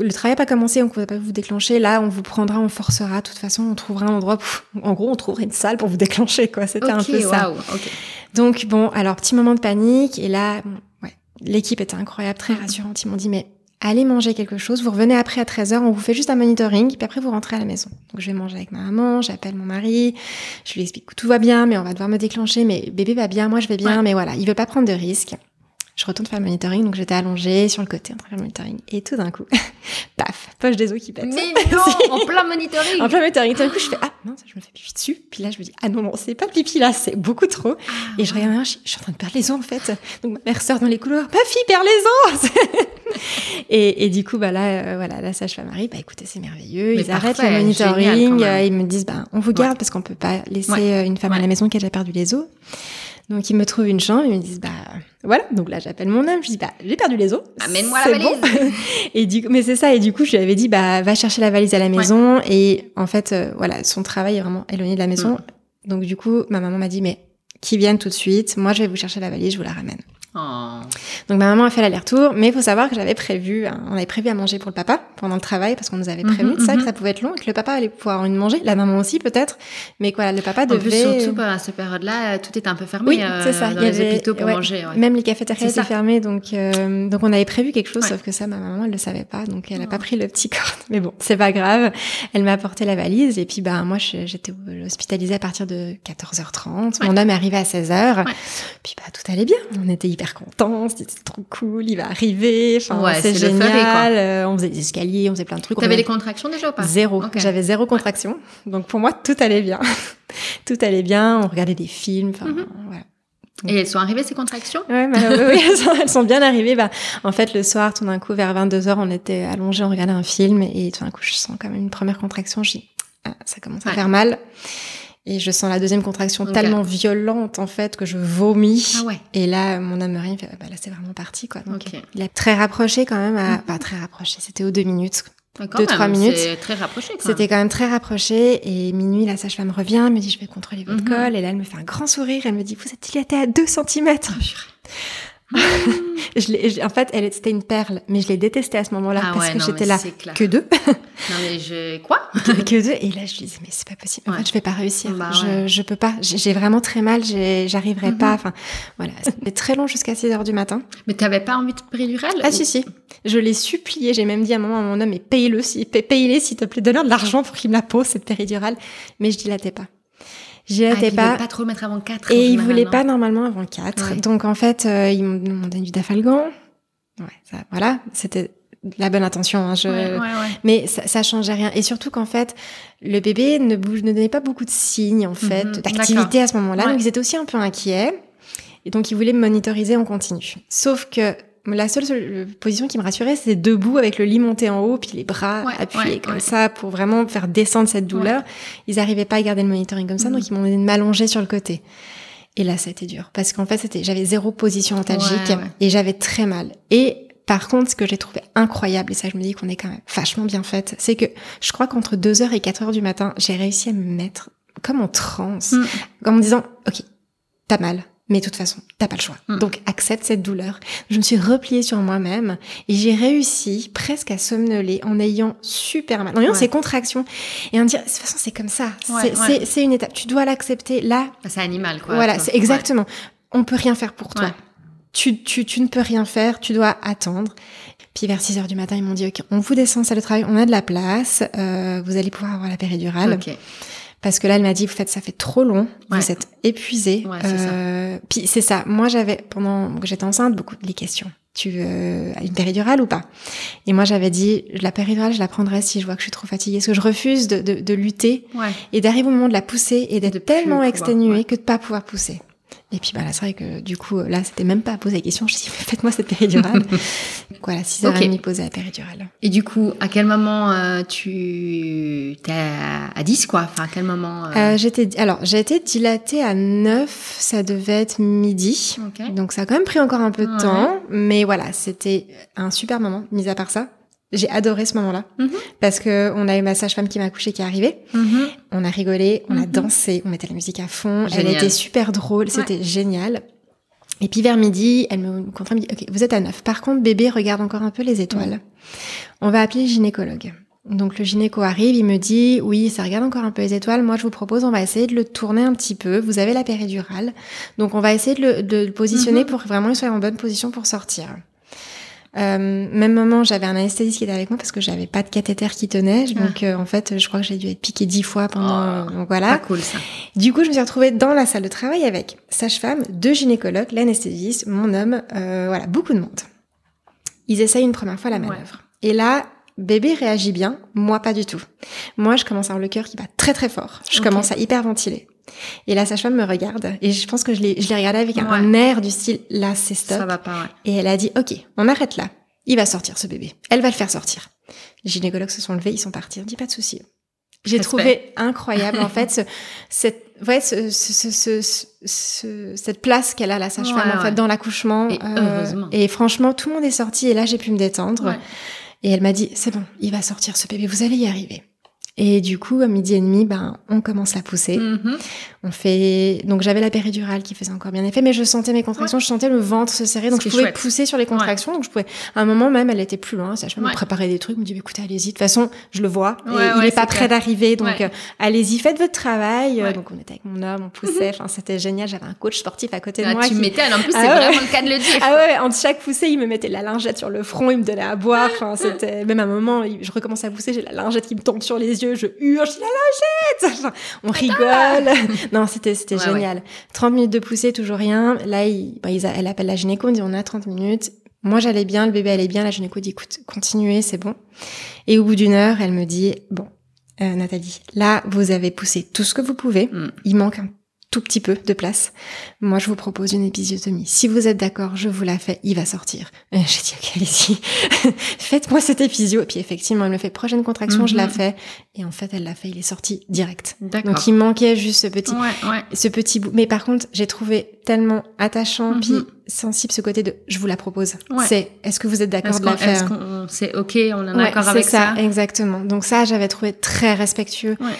C: le travail n'a pas commencé, on ne va pas vous déclencher. Là, on vous prendra, on forcera. De toute façon, on trouvera un endroit. en gros, on trouverait une salle pour vous déclencher, quoi. C'était un peu ça.
A: waouh. Ok.
C: Donc bon, alors petit moment de panique et là, bon, ouais, l'équipe était incroyable, très rassurante. Ils m'ont dit mais allez manger quelque chose, vous revenez après à 13h, on vous fait juste un monitoring, puis après vous rentrez à la maison. Donc je vais manger avec ma maman, j'appelle mon mari, je lui explique que tout va bien, mais on va devoir me déclencher, mais bébé va bien, moi je vais bien,
A: Ouais.
C: mais voilà, il veut pas prendre de risques. Je retourne faire le monitoring, donc j'étais allongée sur le côté en train de faire le monitoring. Et tout d'un coup, paf, poche des os qui pète.
A: Mais non, en plein monitoring.
C: En plein monitoring, tout d'un coup, je fais Ah, non, je me fais pipi dessus. Puis là, je me dis Ah non, non, c'est pas pipi là, c'est beaucoup trop. et je regarde, je, je suis en train de perdre les os en fait. Donc ma mère sort dans les couloirs Ma fille perd les os et, et du coup, bah là, euh, voilà, la sage-femme arrive Bah écoutez, c'est merveilleux.
A: Mais
C: ils arrêtent le monitoring.
A: génial,
C: euh, ils me disent Bah, on vous garde
A: Ouais.
C: parce qu'on peut pas laisser
A: Ouais.
C: euh, une femme à la maison qui a déjà perdu les os. Donc ils me trouvent une chambre, ils me disent bah voilà. Donc là j'appelle mon homme, je dis bah j'ai perdu les os.
A: Amène-moi la
C: C'est
A: valise.
C: bon. et du coup, mais c'est ça. Et du coup je lui avais dit bah va chercher la valise à la maison. Et en fait euh, voilà son travail est vraiment éloigné de la maison.
A: Mm.
C: Donc du coup ma maman m'a dit mais qui viennent tout de suite. Moi je vais vous chercher la valise, je vous la ramène.
A: Oh.
C: Donc ma maman a fait l'aller-retour, mais il faut savoir que j'avais prévu, un- on avait prévu à manger pour le papa pendant le travail parce qu'on nous avait prévenu
A: Mhm,
C: de ça,
A: mhm.
C: que ça pouvait être long et que le papa allait pouvoir une manger, la maman aussi peut-être, mais quoi, le papa
A: En
C: devait.
A: plus, surtout à cette période-là, tout était un peu fermé
C: Oui,
A: euh,
C: c'est ça.
A: dans
C: Il y
A: les
C: avait-
A: hôpitaux pour
C: ouais.
A: manger. ouais.
C: Même les cafétérias étaient fermées, donc euh, donc on avait prévu quelque chose,
A: Ouais.
C: sauf que ça, ma maman, elle le savait pas, donc elle a
A: Oh.
C: pas pris le petit corps. Mais bon, c'est pas grave. Elle m'a apporté la valise et puis bah moi j'étais hospitalisée à partir de 14h30. Mon homme est arrivé à 16h.
A: Ouais.
C: Puis bah tout allait bien. On était hyper contents. C'était trop cool. Il va arriver. Enfin,
A: Ouais,
C: c'est génial. Euh, on faisait des escaliers, on faisait plein de trucs.
A: T'avais des contractions déjà ou pas
C: Zéro. J'avais zéro contraction. Donc pour moi, tout allait bien. tout allait bien. On regardait des films. Enfin,
A: Mhm.
C: voilà.
A: Et elles sont arrivées ces contractions?
C: Ouais, bah, oui, oui, elles, sont, elles sont bien arrivées. Bah, en fait, le soir, tout d'un coup, vers 22h, on était allongés, on regardait un film, et tout d'un coup, je sens quand même une première contraction. Je dis, ah, ça commence à
A: Ouais.
C: faire mal. Et je sens la deuxième contraction tellement violente, en fait, que je vomis.
B: Ah ouais.
C: Et là, mon âme me fait, bah là, c'est vraiment parti, quoi. Donc, il a très rapproché quand même à, pas très rapproché, c'était aux deux minutes.
B: Deux, trois minutes. Très rapproché.
C: C'était quand même très rapproché. Et minuit, la sage-femme revient, me dit, je vais contrôler votre mhm. col. Et là, elle me fait un grand sourire. Elle me dit, vous êtes dilaté à 2 cm. je en fait, elle c'était une perle, mais je l'ai détestée à ce moment-là ah parce que j'étais là que deux.
B: non mais je quoi?
C: Que deux et là je disais mais c'est pas possible. En fait, je vais pas réussir. Bah je je peux pas. J'ai vraiment très mal. J'arriverai pas. Mhm. Enfin voilà, c'était très long jusqu'à 6 heures du matin.
B: Mais t'avais pas envie de péridurale
C: Ah si si. Je l'ai supplié. J'ai même dit à un moment à mon homme mais paye-le si paye-le s'il te plaît, donne-leur de l'argent pour qu'il me la pose cette péridurale. Mais je dilatais pas.
B: J'y ah, étais pas. pas trop mettre avant 4.
C: Et il voulait pas normalement avant 4. Donc en fait, euh, ils m'ont demandé du dafalgan. Ouais, ça, voilà, c'était la bonne intention. Hein, je... Ouais, ouais, Mais ça, ça changeait rien. Et surtout qu'en fait, le bébé ne bouge, ne donnait pas beaucoup de signes en fait mhm. d'activité à ce moment-là. Donc ils étaient aussi un peu inquiets. Et donc ils voulaient me monitoriser en continu. Sauf que la seule, position qui me rassurait, c'est debout avec le lit monté en haut, puis les bras appuyés comme ça pour vraiment faire descendre cette douleur. Ils n'arrivaient pas à garder le monitoring comme ça, mm. donc ils m'ont demandé de m'allonger sur le côté. Et là, ça a été dur parce qu'en fait, c'était, j'avais zéro position antalgique et j'avais très mal. Et par contre, ce que j'ai trouvé incroyable, et ça, je me dis qu'on est quand même vachement bien faite, c'est que je crois qu'entre 2h et 4h du matin, j'ai réussi à me mettre comme en transe, mm. en me disant, OK, t'as mal, mais de toute façon, t'as pas le choix. Mm. Donc accepte cette douleur. Je me suis repliée sur moi-même et j'ai réussi presque à somnoler en ayant super mal, en ayant ces contractions et en dire de toute façon c'est comme ça. c'est une étape. Tu dois l'accepter. Là,
B: bah, c'est animal quoi.
C: Voilà, c'est exactement. On peut rien faire pour toi. Tu, tu, tu ne peux rien faire. Tu dois attendre. Puis vers 6 heures du matin, ils m'ont dit OK, on vous descend salle de travail, on a de la place, euh, vous allez pouvoir avoir la péridurale. Okay. Parce que là, elle m'a dit, vous faites, ça fait trop long, vous êtes épuisé. Ouais, euh, puis c'est ça. Moi, j'avais pendant que j'étais enceinte beaucoup de questions. Tu veux une péridurale ou pas? Et moi, j'avais dit, la péridurale, je la prendrai si je vois que je suis trop fatiguée. Parce que je refuse de, de, de lutter et d'arriver au moment de la pousser et d'être tellement exténuée que de pas pouvoir pousser. Et puis bah là, c'est vrai que du coup, là, c'était même pas à poser la question. Je dis, faites-moi cette péridurale. voilà, 6 heures et demie posée la péridurale.
B: Et du coup, à quel moment euh, tu t'es à 10 quoi? Enfin, à quel moment euh...
C: Euh, J'étais, alors, j'ai été dilatée à 9, ça devait être midi. Donc ça a quand même pris encore un peu de temps, mais voilà, c'était un super moment. Mis à part ça, j'ai adoré ce moment-là mhm. parce que on a eu ma sage-femme qui m'a accouché qui est arrivée. Mhm. On a rigolé, on a mhm. dansé, on mettait la musique à fond. Elle était super drôle, c'était génial. Et puis vers midi, elle me confirme, ok, vous êtes à neuf. Par contre, bébé regarde encore un peu les étoiles. On va appeler le gynécologue. Donc le gynéco arrive, il me dit, oui, ça regarde encore un peu les étoiles. Moi, je vous propose, on va essayer de le tourner un petit peu. Vous avez la péridurale, donc on va essayer de le, de le positionner pour vraiment qu'il soit en bonne position pour sortir. Euh, même moment, j'avais un anesthésiste qui était avec moi parce que j'avais pas de cathéter qui tenait. Ah. Donc euh, en fait, je crois que j'ai dû être piquée dix fois pendant.
B: Oh, donc voilà. Pas cool ça.
C: Du coup, je me suis retrouvée dans la salle de travail avec sage-femme, deux gynécologues, l'anesthésiste, mon homme, euh, voilà, beaucoup de monde. Ils essayent une première fois la manœuvre. Et là, bébé réagit bien, moi pas du tout. Moi, je commence à avoir le cœur qui bat très très fort. Je commence à hyperventiler. Et la sage-femme me regarde et je pense que je l'ai, je l'ai regardé avec un, air du style là c'est stop.
B: Ça va pas. Ouais.
C: Et elle a dit ok, on arrête là. Il va sortir ce bébé. Elle va le faire sortir. Les gynécologues se sont levés, ils sont partis. On dit pas de souci. J'ai trouvé incroyable en fait ce, cette ouais, ce, ce, ce, cette place qu'elle a la sage-femme en fait dans l'accouchement.
B: Et, euh,
C: et franchement tout le monde est sorti et là j'ai pu me détendre. Et elle m'a dit c'est bon, il va sortir ce bébé, vous allez y arriver. Et du coup, à midi et demi, ben, on commence à pousser. Mm-hmm. On fait, donc j'avais la péridurale qui faisait encore bien effet, mais je sentais mes contractions, je sentais le ventre se serrer, donc je pouvais pousser sur les contractions, donc je pouvais, à un moment même, elle était plus loin, ça, je me préparer des trucs, me dit, écoutez, allez-y, de toute façon, je le vois, il est pas prêt d'arriver, donc, euh, allez-y, faites votre travail. Euh, donc on était avec mon homme, on poussait, enfin, c'était génial, j'avais un coach sportif à côté de ah, moi.
B: Tu mettais, en plus, ah c'est vraiment le cas de le dire.
C: Ah ouais, entre chaque poussée, il me mettait la lingette sur le front, il me donnait à boire, enfin, c'était, même à un moment, je recommence à pousser, j'ai la lingette qui me tombe sur les yeux, je hurle, je la lingette! on rigole. non, c'était, c'était génial. 30 minutes de poussée, toujours rien. Là, il, bah, elle appelle la gynéco, on dit on a 30 minutes. Moi, j'allais bien, le bébé allait bien. La gynéco dit écoute, continuez, c'est bon. Et au bout d'une heure, elle me dit bon, euh, Nathalie, là, vous avez poussé tout ce que vous pouvez. Mm. Il manque tout petit peu de place. Moi, je vous propose une épisiotomie. Si vous êtes d'accord, je vous la fais, il va sortir. J'ai dit, ok, allez-y, faites-moi cette épisio. Et puis effectivement, elle me fait prochaine contraction, je la
A: Mhm.
C: fais. Et en fait, elle l'a fait, il est sorti direct. Donc il manquait juste ce petit,
A: Ouais, ouais.
C: ce petit bout. Mais par contre, j'ai trouvé tellement attachant,
A: Mhm.
C: puis sensible ce côté de, je vous la propose.
A: Ouais.
C: C'est, est-ce que vous êtes d'accord de la faire
A: c'est ok, on est d'accord
C: c'est
A: avec ça.
C: exactement. Donc ça, j'avais trouvé très respectueux.
A: Ouais.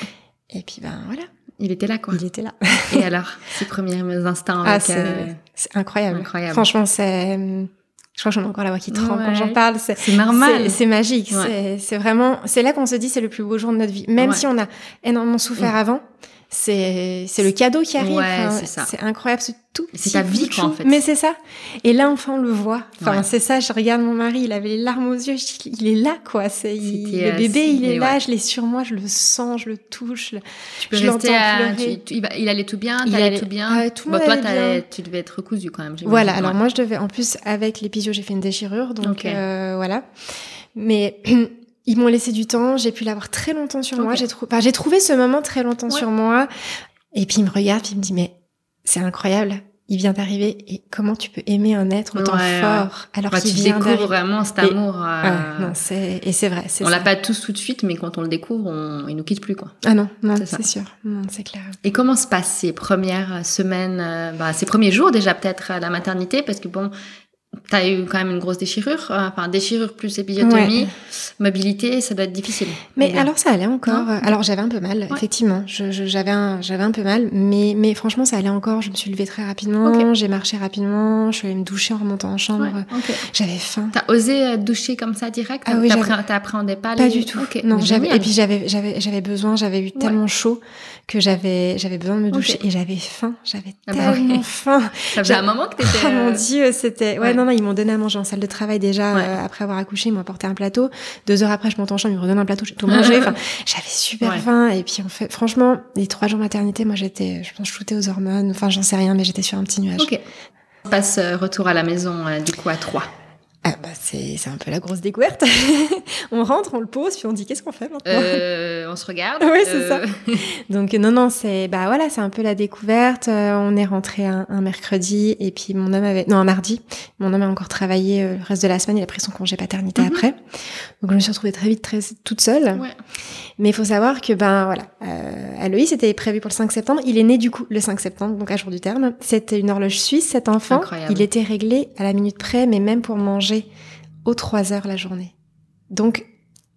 C: Et puis ben voilà,
A: Il était là, quoi.
C: il était là.
A: Et alors, ces premiers instants
C: Ah,
A: avec,
C: c'est
A: euh,
C: c'est incroyable.
A: incroyable.
C: Franchement, c'est. Je crois que j'en ai encore la voix qui tremble quand j'en parle. C'est
A: normal.
C: c'est- magique.
A: Ouais.
C: C'est- vraiment. C'est là qu'on se dit c'est le plus beau jour de notre vie. Même
A: Ouais.
C: si on a énormément souffert
A: Mm.
C: avant, c'est c'est le cadeau qui arrive.
A: Ouais,
C: Enfin,
A: c'est
C: incroyable. C'est tout.
A: C'est ta vie, quoi, en fait.
C: Mais c'est ça. Et là, enfin, on le voit. Enfin,
A: Ouais.
C: c'est ça. Je regarde mon mari. Il avait les larmes aux yeux. Je dis, il est là, quoi. C'est le
A: euh,
C: bébé. Il est là.
A: ouais.
C: Je l'ai sur moi. Je le sens. Je le touche.
A: Tu peux
C: je
A: rester à... tu- tu- il, allait tout bien,
C: Il allait-
A: tout bien.
C: Ah, tout
A: bon, toi,
C: bien.
A: tu devais être recousu quand même.
C: Voilà, alors moi je devais, en plus avec l'épisio j'ai fait une déchirure, donc euh, voilà. Mais ils m'ont laissé du temps, j'ai pu l'avoir très longtemps sur moi, j'ai trou- enfin, j'ai trouvé ce moment très longtemps
A: Ouais.
C: sur moi. Et puis il me regarde, puis il me dit mais c'est incroyable, il vient d'arriver et comment tu peux aimer un être autant
A: Ouais,
C: fort alors
A: Bah,
C: qu'il
A: tu
C: vient
A: découvres
C: d'arriver.
A: vraiment cet
C: Et-
A: amour. euh,
C: Ah, non, c'est et c'est vrai, c'est
A: on l'a pas tous tout de suite, mais quand on le découvre, on... il nous quitte plus, quoi.
C: Ah non, non,
A: C'est
C: sûr, non, c'est clair.
A: Et comment se passent ces premières semaines, euh, bah, ces premiers jours déjà peut-être à la maternité, parce que bon, t'as eu quand même une grosse déchirure, euh, enfin déchirure plus épisiotomie,
C: Ouais.
A: mobilité, ça doit être difficile.
C: Mais alors ça allait encore.
A: Non
C: Alors j'avais un peu mal,
A: Ouais.
C: effectivement. Je, je- j'avais un, j'avais un peu mal, mais mais franchement ça allait encore. Je me suis levée très rapidement, j'ai marché rapidement, je suis allée me doucher en remontant en chambre.
A: Ouais.
C: J'avais faim.
A: T'as osé euh, doucher comme ça direct
C: Ah oui,
A: T'appréhendais pas
C: Pas
A: les-
C: du tout.
A: Ok,
C: Non, j'avais et puis j'avais j'avais j'avais besoin, j'avais eu tellement chaud que j'avais j'avais besoin de me doucher et j'avais faim. J'avais
A: Ah bah
C: tellement
A: ouais.
C: faim.
A: ça faisait un moment que t'étais.
C: Oh mon
A: euh,
C: dieu, c'était. Ouais,
A: ouais.
C: non, non, ils m'ont donné à manger en salle de travail déjà
A: Ouais.
C: euh, après avoir accouché. Ils m'ont apporté un plateau. Deux heures après, je monte en chambre, ils me redonnent un plateau, j'ai tout mangé. Enfin, j'avais super faim. Et puis, en fait, franchement, les trois jours maternité, moi, j'étais, je pense, shootée aux hormones. Enfin, j'en sais rien, mais j'étais sur un petit nuage.
A: Ok. On passe euh, retour à la maison, euh, du coup, à 3.
C: Ah, bah, c'est, c'est un peu la grosse découverte. on rentre, on le pose, puis on dit qu'est-ce qu'on fait maintenant
A: Euh, on se regarde.
C: Oui, c'est
A: euh,
C: Donc non, non, c'est bah voilà, c'est un peu la découverte. Euh, on est rentré un, un mercredi et puis mon homme avait non un mardi. Mon homme a encore travaillé le reste de la semaine. Il a pris son congé paternité
A: Mhm.
C: après. Donc je me suis retrouvée très vite, très toute seule.
A: Ouais.
C: Mais il faut savoir que ben voilà, euh, Aloïs était prévu pour le 5 septembre. Il est né du coup le 5 septembre, donc à jour du terme. C'était une horloge suisse, cet enfant.
A: Incroyable.
C: Il était réglé à la minute près, mais même pour manger aux 3 heures la journée. Donc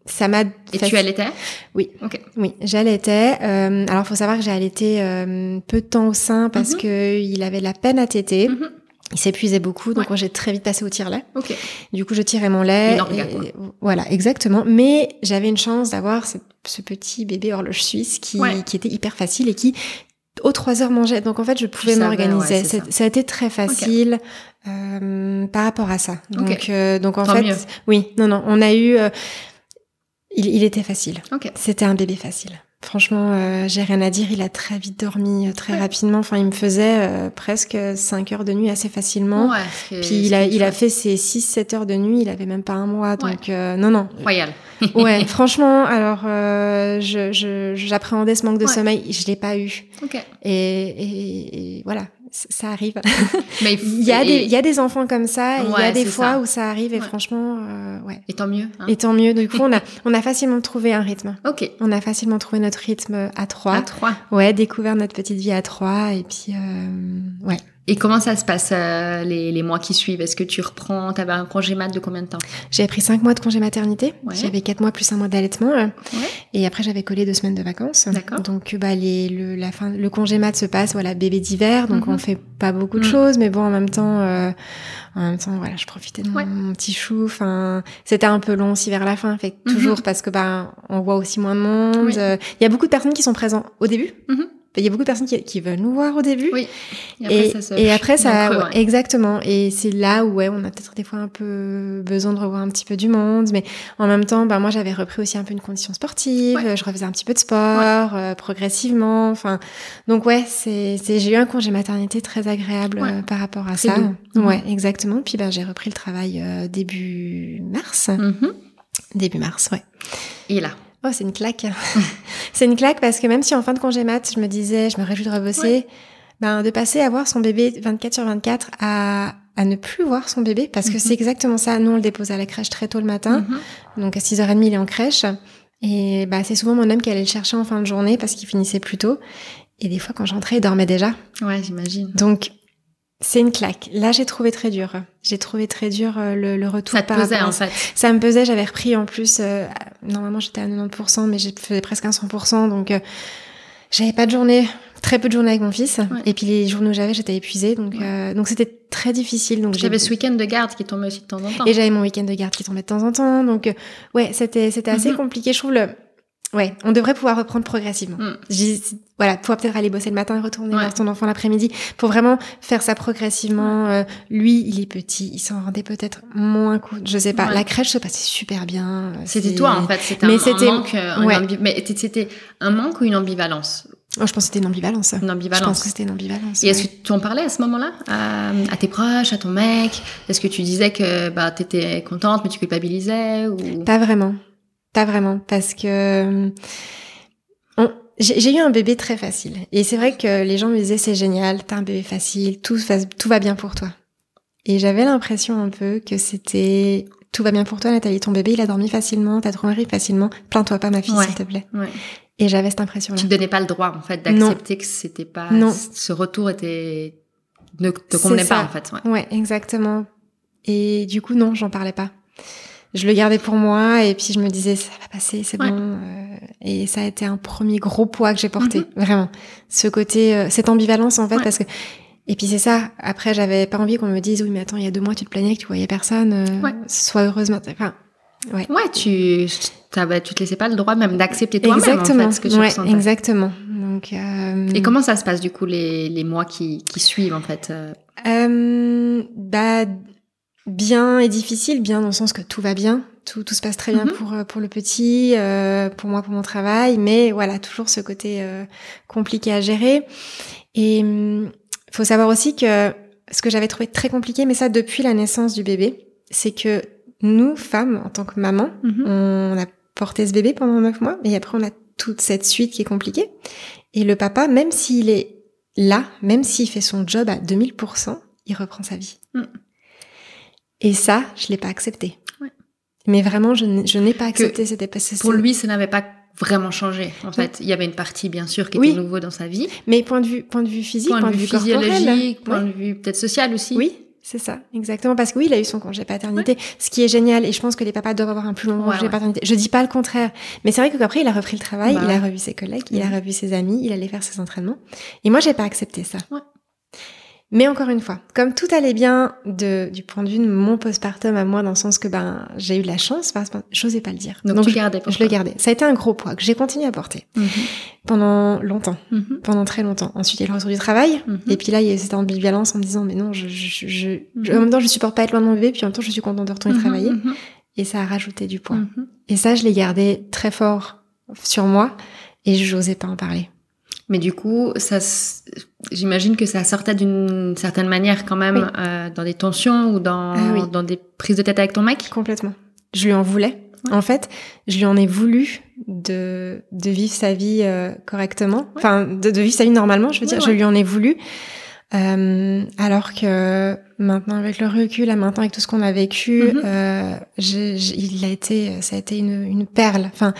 C: ça m'a
A: Et
C: fait-
A: tu allaitais?
C: Oui.
A: Ok.
C: oui, j'allaitais. Euh, alors, faut savoir que j'ai allaité euh, peu de temps au sein parce
A: Mhm.
C: que il avait la peine à téter.
A: Mhm.
C: Il s'épuisait beaucoup, donc
A: Ouais.
C: j'ai très vite passé au tire-lait.
A: Ok.
C: Du coup, je tirais mon lait. Et- voilà, exactement. Mais j'avais une chance d'avoir ce, ce petit bébé horloge suisse qui,
A: Ouais.
C: qui était hyper facile et qui, aux trois heures, mangeait. Donc, en fait, je pouvais m'organiser.
A: ouais, C'est-
C: ça. a été très facile euh, par rapport à ça. Donc, euh, donc en
A: Tant
C: fait,
A: mieux.
C: oui, non, non, on a eu. euh, il, il était facile. C'était un bébé facile. Franchement, euh, j'ai rien à dire. Il a très vite dormi, euh, très
A: Ouais.
C: rapidement. Enfin, il me faisait euh, presque 5 heures de nuit assez facilement.
A: Ouais,
C: Puis il a, fait ses 6-7 heures de nuit. Il avait même pas un mois. Donc, euh, non, non.
A: Royal.
C: Ouais, franchement, alors, euh, je, je, j'appréhendais ce manque de sommeil. Je l'ai pas eu.
A: Ok.
C: Et, et, et voilà, ça arrive.
A: Mais
C: Il y, a
A: et-
C: des, il y a des enfants comme ça. il y a des fois
A: ça.
C: où ça arrive. Et
A: Ouais.
C: franchement, euh, ouais.
A: Et tant mieux. hein.
C: Et tant mieux. Du coup, on a, on a facilement trouvé un rythme.
A: Ok.
C: On a facilement trouvé notre rythme à trois.
A: À 3.
C: Ouais, découvert notre petite vie à trois et puis euh, ouais.
A: Et comment ça se passe euh, les, les mois qui suivent? Est-ce que tu reprends T'avais un congé mat de combien de temps?
C: J'ai pris cinq mois de congé maternité.
A: Ouais.
C: J'avais quatre mois plus un mois d'allaitement. euh,
A: Ouais.
C: Et après j'avais collé deux semaines de vacances.
A: D'accord.
C: Donc bah les le la fin le congé mat se passe voilà bébé d'hiver donc
A: Mhm.
C: on fait pas beaucoup de
A: Mhm.
C: choses mais bon en même temps euh, en même temps voilà je profitais de mon,
A: Ouais.
C: mon petit chou. Enfin c'était un peu long aussi vers la fin fait
A: Mhm.
C: toujours parce que bah on voit aussi moins de monde.
A: Oui.
C: Euh, Il y a beaucoup de personnes qui sont présentes au début.
A: Mhm.
C: Il y a beaucoup de personnes qui, qui veulent nous voir au début.
A: Oui.
C: Et,
A: ça se-
C: et après, ça,
A: creux,
C: ouais, exactement. Et c'est là où, ouais, on a peut-être des fois un peu besoin de revoir un petit peu du monde, mais en même temps, bah, moi, j'avais repris aussi un peu une condition sportive,
A: Ouais.
C: je refaisais un petit peu de sport, euh, progressivement, enfin, donc ouais, c'est, c'est, j'ai eu un congé maternité très agréable euh, par rapport à
A: C'est
C: ça.
A: doux. Mhm.
C: Ouais, exactement. Puis, ben, j'ai repris le travail euh, début mars.
A: Mhm.
C: Début mars, ouais.
A: Et là?
C: Oh, c'est une claque. c'est une claque parce que même si en fin de congé mat, je me disais, je me réjouis de rebosser, ben, de passer à voir son bébé 24 sur 24 à, à ne plus voir son bébé parce que
A: Mhm.
C: c'est exactement ça. Nous, on le dépose à la crèche très tôt le matin.
A: Mhm.
C: Donc à 6h30, il est en crèche. Et bah, c'est souvent mon homme qui allait le chercher en fin de journée parce qu'il finissait plus tôt. Et des fois, quand j'entrais, il dormait déjà.
A: Ouais, j'imagine.
C: Donc, c'est une claque. Là, j'ai trouvé très dur. J'ai trouvé très dur euh, le, le retour
A: Ça te
C: par
A: pesait
C: à
A: en fait.
C: Ça me pesait, j'avais repris en plus. euh, normalement, j'étais à 90%, mais j'ai fait presque un 100%. Donc, euh, j'avais pas de journée, très peu de journées avec mon fils. Et puis les journées où j'avais, j'étais épuisée. Donc,
A: Ouais.
C: euh, donc c'était très difficile. Donc,
A: J'avais ce week-end de garde qui tombait aussi de temps en temps.
C: et j'avais mon week-end de garde qui tombait de temps en temps. Donc, euh, ouais, c'était, c'était assez
A: Mhm.
C: compliqué. Je trouve le, ouais, on devrait pouvoir reprendre progressivement.
A: Mm.
C: Je dis, voilà, pouvoir peut-être aller bosser le matin et retourner
A: Ouais.
C: voir ton enfant l'après-midi pour vraiment faire ça progressivement. Euh, lui, il est petit, il s'en rendait peut-être moins compte. Je sais pas.
A: Ouais.
C: La crèche se passait super bien. Euh,
A: C'était toi en fait, c'était
C: Mais
A: un,
C: c'était-
A: un manque, euh, un
C: ouais.
A: ambi- mais c'était un manque ou une ambivalence?
C: Oh, je pense que c'était une ambivalence.
A: Une
C: Je pense
A: ambivalence.
C: que c'était une ambivalence.
A: Et est-ce que tu en parlais à ce moment-là? À, à tes proches, à ton mec? Est-ce que tu disais que bah t'étais contente mais tu culpabilisais ou?
C: Pas vraiment. Pas vraiment. Parce que euh, j'ai eu un bébé très facile. Et c'est vrai que les gens me disaient c'est génial, t'as un bébé facile, tout, va- tout va bien pour toi. Et j'avais l'impression un peu que c'était tout va bien pour toi, Nathalie, ton bébé il a dormi facilement, t'as trouvé facilement, plains-toi pas ma fille
A: Ouais.
C: s'il te plaît.
A: Ouais.
C: Et j'avais cette impression-là.
A: Tu te donnais pas le droit en fait d'accepter que c'était pas
C: Non.
A: ce retour était ne te convenait pas en fait. Ouais.
C: Ouais, exactement. Et du coup, non, j'en parlais pas. Je le gardais pour moi et puis je me disais ça va passer, c'est
A: Ouais.
C: bon. euh, et ça a été un premier gros poids que j'ai porté,
A: Mhm.
C: vraiment. Ce côté, euh, cette ambivalence en fait,
A: Ouais.
C: parce que. Et puis c'est ça. Après, j'avais pas envie qu'on me dise oui, mais attends, il y a deux mois, tu te plaignais que tu voyais personne. euh,
A: Ouais.
C: Sois heureuse maintenant. Enfin,
A: Ouais, tu t'avais- tu te laissais pas le droit même d'accepter toi-même en
C: exactement.
A: fait ce que tu
C: ouais,
A: ressentais.
C: exactement. Donc. euh,
A: Et comment ça se passe du coup les, les mois qui, qui suivent en fait Euh,
C: bah, bien et difficile, bien dans le sens que tout va bien, tout, tout se passe très bien
A: Mhm.
C: pour, euh, pour le petit, euh, pour moi, pour mon travail, mais voilà, toujours ce côté euh, compliqué à gérer. Et hum, faut savoir aussi que ce que j'avais trouvé très compliqué, mais ça depuis la naissance du bébé, c'est que nous, femmes, en tant que maman, on a porté ce bébé pendant neuf mois, et après on a toute cette suite qui est compliquée. Et le papa, même s'il est là, même s'il fait son job à 2000%, il reprend sa vie.
A: Mm.
C: Et ça, je l'ai pas accepté.
A: Ouais.
C: Mais vraiment, je n'ai pas accepté. Pas c'est-
A: Pour lui, ça n'avait pas vraiment changé. En fait, il y avait une partie bien sûr qui
C: Oui.
A: était nouveau dans sa vie,
C: Mais point de vue, point de vue physique,
A: point, de vue physiologique, point de vue peut-être social aussi.
C: Oui, c'est ça, exactement. Parce que oui, il a eu son congé paternité, ce qui est génial. Et je pense que les papas doivent avoir un plus long
A: Ouais,
C: congé
A: ouais.
C: paternité. Je dis pas le contraire. Mais c'est vrai qu'après, il a repris le travail,
A: Bah
C: il a revu ses collègues, il a
A: Mhm.
C: revu ses amis, il allait faire ses entraînements. Et moi, j'ai pas accepté ça. Mais encore une fois, comme tout allait bien de, du point de vue de mon postpartum à moi, dans le sens que ben j'ai eu de la chance, parce que j'osais pas le dire.
A: Donc, tu
C: je,
A: gardais
C: je le gardais. Ça a été un gros poids que j'ai continué à porter
A: Mhm.
C: pendant longtemps,
A: Mhm.
C: pendant très longtemps. Ensuite, il y a le retour du travail.
A: Mhm.
C: Et puis là, il y a cette ambivalence en me disant, mais non, je, je, je, je- en même temps, je supporte pas être loin de mon bébé, puis en même temps, je suis contente de retourner travailler. Et ça a rajouté du poids. Et ça, je l'ai gardé très fort sur moi, et je n'osais pas en parler.
A: Mais du coup, ça, j'imagine que ça sortait d'une certaine manière quand même
C: Oui.
A: euh, dans des tensions ou dans,
C: Ah oui.
A: dans des prises de tête avec ton mec?
C: Complètement. Je lui en voulais.
A: Ouais.
C: En fait, je lui en ai voulu de, de vivre sa vie euh, correctement, enfin, de, de vivre sa vie normalement, je veux dire,
A: ouais.
C: je lui en ai voulu. Euh, alors que maintenant, avec le recul, là, maintenant, avec tout ce qu'on a vécu, euh, j'ai- il a été, ça a été une, une perle. Enfin,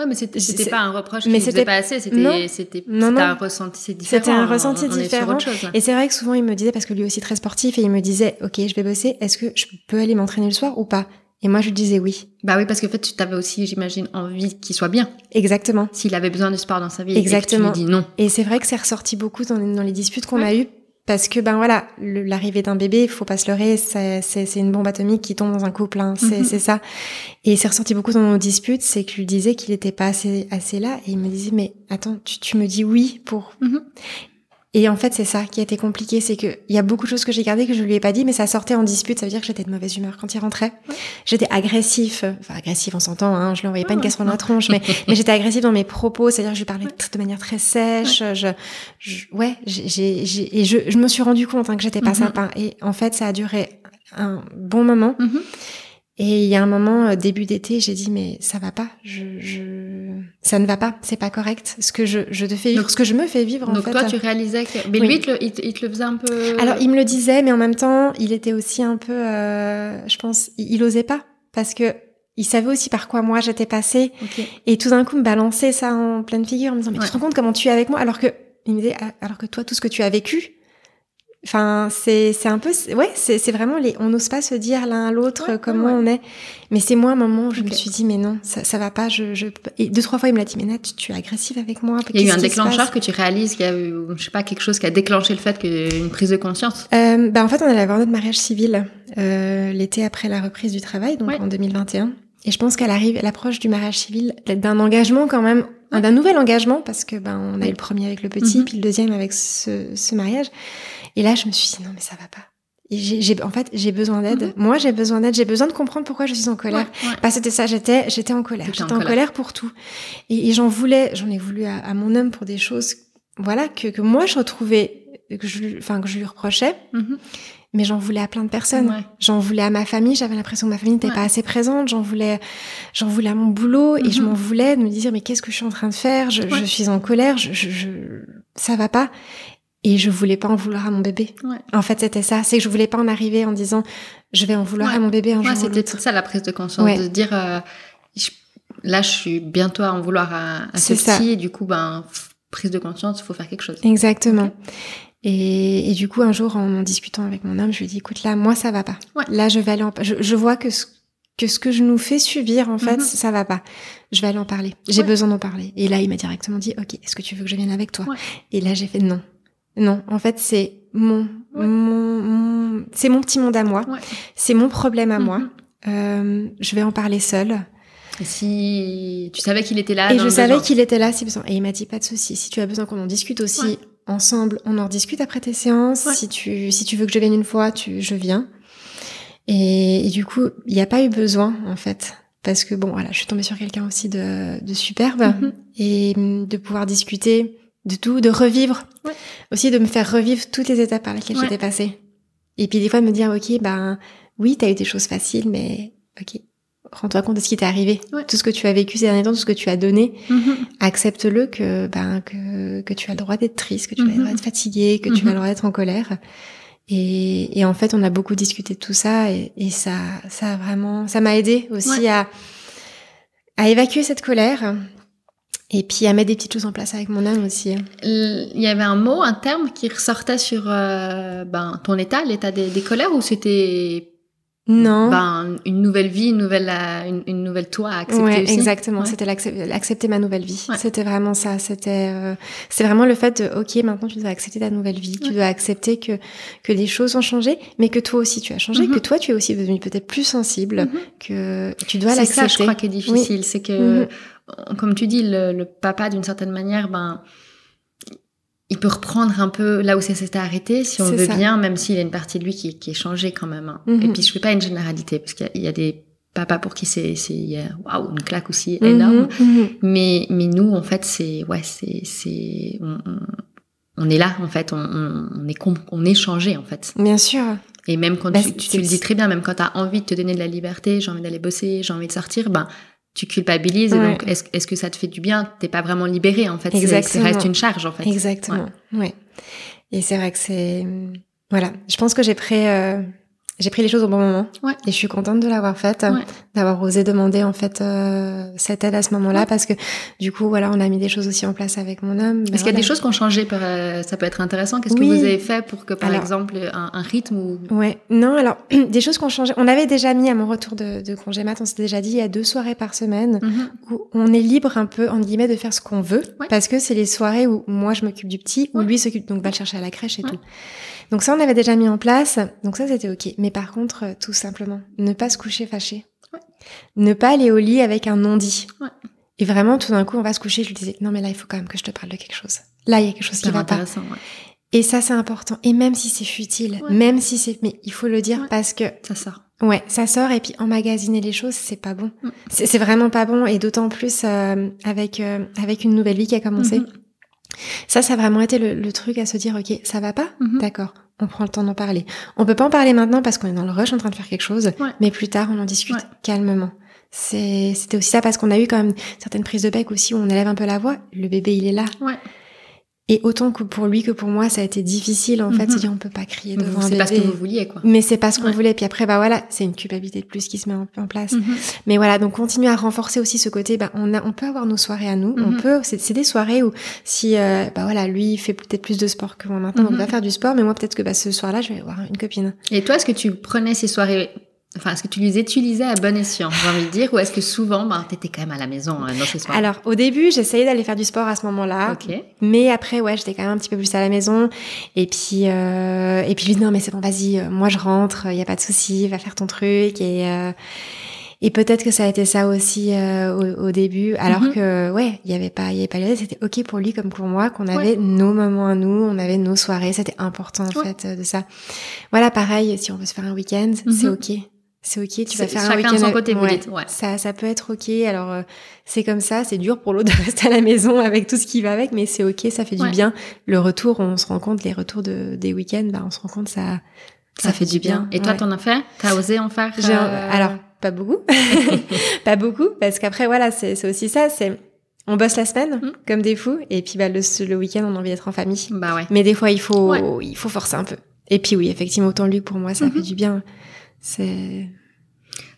A: Ouais, mais c'était pas un reproche
C: mais
A: c'était pas assez, c'était c'était un ressenti, différent.
C: C'était un ressenti
A: on,
C: différent.
A: chose.
C: Et c'est vrai que souvent il me disait, parce que lui aussi très sportif, et il me disait, ok, je vais bosser, est-ce que je peux aller m'entraîner le soir ou pas? Et moi je disais oui,
A: Bah oui, parce que en fait, tu t'avais aussi, j'imagine, envie qu'il soit bien.
C: exactement.
A: S'il avait besoin de sport dans sa vie,
C: Exactement.
A: et que tu lui dis non.
C: Et c'est vrai que c'est ressorti beaucoup dans les, dans les disputes qu'on
A: Ouais.
C: a eues. Parce que ben voilà, l'arrivée d'un bébé, faut pas se leurrer, c'est une bombe atomique qui tombe dans un couple, hein, c'est
A: Mhm.
C: c'est ça. Et c'est ressorti beaucoup dans nos disputes, c'est que je lui disais qu'il était pas assez assez là, et il me disait mais attends, tu, tu me dis oui pour.
A: Mhm.
C: Et en fait c'est ça qui a été compliqué, c'est que il y a beaucoup de choses que j'ai gardées que je lui ai pas dit, mais ça sortait en dispute, ça veut dire que j'étais de mauvaise humeur quand il rentrait.
A: Ouais.
C: J'étais agressif, enfin agressif on s'entend, hein, je lui envoyais pas
A: Ouais,
C: une
A: ouais.
C: casserole dans la tronche, mais mais j'étais agressive dans mes propos, c'est-à-dire que je lui parlais de manière très sèche. Je, je- ouais, j'ai, et je, je me suis rendu compte hein, que j'étais pas
A: Mhm.
C: sympa. Et en fait, ça a duré un bon moment.
A: Mhm.
C: Et il y a un moment, euh, début d'été, j'ai dit mais ça va pas. Je, je, ça ne va pas, c'est pas correct. Ce que je, je te fais vivre, ce que je me fais vivre, en
A: donc
C: fait.
A: toi, tu réalisais que. Mais lui, il te, le, il, te, il te le faisait un peu.
C: Alors, il me le disait, mais en même temps, il était aussi un peu, euh, je pense, il, il osait pas. Parce que il savait aussi par quoi moi j'étais passée. Et tout d'un coup, me balancer ça en pleine figure, en me disant, mais
A: Ouais.
C: tu te rends compte comment tu es avec moi? Alors que, il me disait, alors que toi, tout ce que tu as vécu, Enfin, c'est c'est un peu ouais, c'est c'est vraiment les on n'ose pas se dire l'un à l'autre
A: Ouais,
C: comment
A: ouais,
C: on est. Mais c'est moi un moment où je me suis dit mais non, ça ça va pas, je je et deux trois fois il me l'a dit mais Nat, tu, tu es agressive avec moi.
A: Il y a eu un déclencheur que tu réalises qu'il y a eu, je sais pas, quelque chose qui a déclenché le fait qu'une prise de conscience.
C: Euh, bah en fait, on allait avoir notre mariage civil euh, l'été après la reprise du travail, donc
A: Ouais.
C: en 2021. Et je pense qu'elle arrive à l'approche du mariage civil, d'un engagement quand même, d'un nouvel engagement, parce que ben on a eu le premier avec le petit,
A: Mhm.
C: puis le deuxième avec ce, ce mariage. Et là, je me suis dit non mais ça va pas. Et en fait, j'ai besoin d'aide.
A: Mhm.
C: Moi, j'ai besoin d'aide. J'ai besoin de comprendre pourquoi je suis en colère.
A: Ouais, ouais.
C: Bah, c'était ça, j'étais, j'étais en colère.
A: En
C: J'étais en,
A: colère.
C: colère pour tout. Et, et j'en voulais, j'en ai voulu à, à mon homme pour des choses, voilà, que, que moi je retrouvais, que je, lui- enfin, que je lui reprochais,
A: Mhm.
C: mais j'en voulais à plein de personnes.
A: Ouais.
C: J'en voulais à ma famille, j'avais l'impression que ma famille n'était pas assez présente. J'en voulais, j'en voulais à mon boulot et je
A: Mhm.
C: m'en voulais de me dire, mais qu'est-ce que je suis en train de faire? Je, suis en colère, je, je, je, ça va pas. Et je voulais pas en vouloir à mon bébé.
A: Ouais.
C: En fait, c'était ça. C'est que je voulais pas en arriver en disant, je vais en vouloir
A: Ouais.
C: à mon bébé un
A: Ouais,
C: jour ou
A: c'était ça la prise de conscience, de se dire euh, je- là je suis bientôt à en vouloir à, à ce
C: C'est ça.
A: petit et du coup ben prise de conscience, il faut faire quelque chose.
C: Exactement. Et, et du coup, un jour, en en discutant avec mon homme, je lui ai dit, écoute, là, moi, ça va pas. Là, je vais aller en... Je, je vois que ce, que ce que je nous fais subir, en fait,
A: Mhm.
C: ça va pas. Je vais aller en parler. J'ai
A: Ouais.
C: besoin d'en parler. Et là, il m'a directement dit, ok, est-ce que tu veux que je vienne avec toi?
A: Ouais.
C: Et là, j'ai fait non. Non, en fait, c'est mon,
A: Ouais.
C: mon, mon- c'est mon petit monde à moi.
A: Ouais.
C: C'est mon problème à moi.
A: Mhm.
C: Euh, je vais en parler seule.
A: Et si tu savais qu'il était là
C: Et
A: dans
C: je
A: le
C: savais qu'il était là si besoin. Et il m'a dit pas de souci. Si tu as besoin qu'on en discute aussi
A: Ouais.
C: ensemble, on en discute après tes séances. Si tu si tu veux que je vienne une fois, tu je viens. Et, et du coup, il n'y a pas eu besoin en fait, parce que bon, voilà, je suis tombée sur quelqu'un aussi de, de superbe
A: Mhm.
C: et hum, de pouvoir discuter de tout, de revivre,
A: Ouais.
C: aussi de me faire revivre toutes les étapes par lesquelles
A: Ouais.
C: j'étais passée. Et puis des fois de me dire, ok, ben oui, t'as eu des choses faciles, mais ok, rends-toi compte de ce qui t'est arrivé,
A: Ouais.
C: tout ce que tu as vécu ces derniers temps, tout ce que tu as donné,
A: Mhm.
C: accepte-le que ben que que tu as le droit d'être triste, que tu as le droit d'être fatigué, que tu as le droit d'être en colère. Et, et en fait, on a beaucoup discuté de tout ça et, et ça ça a vraiment ça m'a aidé aussi à à évacuer cette colère et puis à mettre des petites choses en place avec mon âme aussi.
A: Il y avait un mot, un terme qui ressortait sur euh, ben, ton état, l'état des, des colères, ou c'était
C: Non.
A: ben, une nouvelle vie, une nouvelle, euh, une, une nouvelle toi à accepter
C: ouais,
A: aussi
C: exactement.
A: Ouais.
C: C'était accepter ma nouvelle vie.
A: Ouais.
C: C'était vraiment ça. C'était, euh, c'est vraiment le fait de, ok, maintenant tu dois accepter ta nouvelle vie. Tu dois accepter que que les choses ont changé, mais que toi aussi tu as changé,
A: Mhm.
C: que toi tu es aussi devenu peut-être plus sensible,
A: Mhm.
C: que tu dois
A: C'est ça,
C: l'accepter.
A: je crois, qui est difficile. C'est que,
C: Mhm.
A: comme tu dis, le, le papa, d'une certaine manière, ben, il peut reprendre un peu là où ça s'était arrêté, si on veut
C: ça.
A: bien, même s'il y a une partie de lui qui, qui est changée quand même. hein.
C: Mhm.
A: Et puis, je fais pas une généralité, parce qu'il y a- il y, a des papas pour qui c'est, waouh, une claque aussi
C: Mhm,
A: énorme.
C: mhm.
A: Mais, mais nous, en fait, c'est, ouais, c'est, c'est, on, on, on est là, en fait, on, on, est, on est changé, en fait.
C: Bien sûr.
A: Et même quand
C: Bah,
A: tu, tu,
C: c'est-
A: tu le dis très bien, même quand tu as envie de te donner de la liberté, j'ai envie d'aller bosser, j'ai envie de sortir, ben, tu culpabilises.
C: Ouais.
A: donc, est-ce que ça te fait du bien? T'es pas vraiment libéré, en fait.
C: Exactement.
A: Ça reste une charge, en fait.
C: Exactement. Ouais. Et c'est vrai que c'est, voilà. Je pense que j'ai pris, euh, j'ai pris les choses au bon moment.
A: Ouais.
C: Et je suis contente de l'avoir faite,
A: Ouais.
C: d'avoir osé demander en fait euh, cette aide à ce moment-là,
A: Ouais.
C: parce que du coup, voilà, on a mis des choses aussi en place avec mon homme.
A: Est-ce qu'il y a des choses qui ont changé par, euh, Ça peut être intéressant. Qu'est-ce
C: Oui.
A: que vous avez fait pour que, par
C: Alors-
A: exemple, un, un rythme ou...
C: Ouais, non, alors des choses qui ont changé. On avait déjà mis à mon retour de, de congé mat, on s'était déjà dit il y a deux soirées par semaine
A: Mhm.
C: où on est libre un peu entre guillemets de faire ce qu'on veut,
A: Ouais.
C: parce que c'est les soirées où moi je m'occupe du petit, où lui s'occupe donc va le chercher à la crèche et tout. Donc ça on avait déjà mis en place, donc ça c'était ok. Mais par contre, euh, tout simplement, ne pas se coucher fâché,
A: Ouais.
C: ne pas aller au lit avec un non-dit.
A: Ouais.
C: Et vraiment, tout d'un coup, on va se coucher. Je lui disais, non, mais là, il faut quand même que je te parle de quelque chose. Là, il y a quelque chose qui va pas.
A: intéressant, ouais.
C: Et ça, c'est important. Et même si c'est futile, même si c'est, mais il faut le dire parce que,
A: Ça sort.
C: ouais, ça sort et puis emmagasiner les choses, c'est pas bon.
A: Mm.
C: C'est vraiment pas bon et d'autant plus euh, avec euh, avec une nouvelle vie qui a commencé.
A: Mhm.
C: Ça, ça a vraiment été le, le truc à se dire, ok, ça va pas,
A: Mhm.
C: d'accord. on prend le temps d'en parler. On peut pas en parler maintenant parce qu'on est dans le rush en train de faire quelque chose, mais plus tard, on en discute calmement. C'était aussi ça parce qu'on a eu quand même certaines prises de bec aussi où on élève un peu la voix. Le bébé, il est là.
A: Ouais.
C: Et autant que pour lui que pour moi, ça a été difficile en fait. Mhm. dire on peut pas crier devant un
A: bébé. C'est pas ce que vous vouliez quoi.
C: Mais c'est pas ce qu'on voulait. Puis après, bah voilà, c'est une culpabilité de plus qui se met en, place. Mhm. Mais voilà, donc continuer à renforcer aussi ce côté. Bah on a, on peut avoir nos soirées à nous. On mhm. peut. C'est des soirées où si euh, bah voilà, lui fait peut-être plus de sport que moi maintenant, on va faire du sport. Mais moi peut-être que bah ce soir-là, je vais voir une copine.
A: Et toi, est-ce que tu prenais ces soirées Enfin, est-ce que tu les utilisais à bon escient, j'ai envie de dire, ou est-ce que souvent, ben, t'étais quand même à la maison hein, dans ces soirs
C: Alors, au début, j'essayais d'aller faire du sport à ce moment-là.
A: Ok.
C: Mais après, ouais, j'étais quand même un petit peu plus à la maison. Et puis, euh, et puis, je lui dis, non, mais c'est bon, vas-y, euh, moi je rentre, il y a pas de souci, va faire ton truc. Et, euh, et peut-être que ça a été ça aussi euh, au, au, début, alors mhm. que ouais, il y avait pas, il y avait pas c'était ok pour lui comme pour moi qu'on avait nos moments à nous, on avait nos soirées, c'était important en fait de ça. Voilà, pareil, si on veut se faire un week-end, c'est
A: mhm.
C: ok c'est ok, tu vas faire
A: un
C: week-end.
A: son côté, vous dites.
C: Ouais. Ça, ça peut être ok. Alors euh, c'est comme ça, c'est dur pour l'autre de rester à la maison avec tout ce qui va avec, mais c'est ok, ça fait du bien. Le retour, on se rend compte, les retours de, des week-ends, bah, on se rend compte, ça,
A: ça, fait, du bien. Et toi, t'en as fait? T'as osé en faire
C: euh... Alors pas beaucoup, pas beaucoup, parce qu'après voilà, c'est aussi ça, c'est on bosse la semaine mm. comme des fous, et puis bah le, le week-end, on a envie d'être en famille.
A: Bah ouais.
C: Mais des fois, il faut, il faut forcer un peu. Et puis oui, effectivement, autant lui pour moi, ça mm-hmm. fait du bien. C'est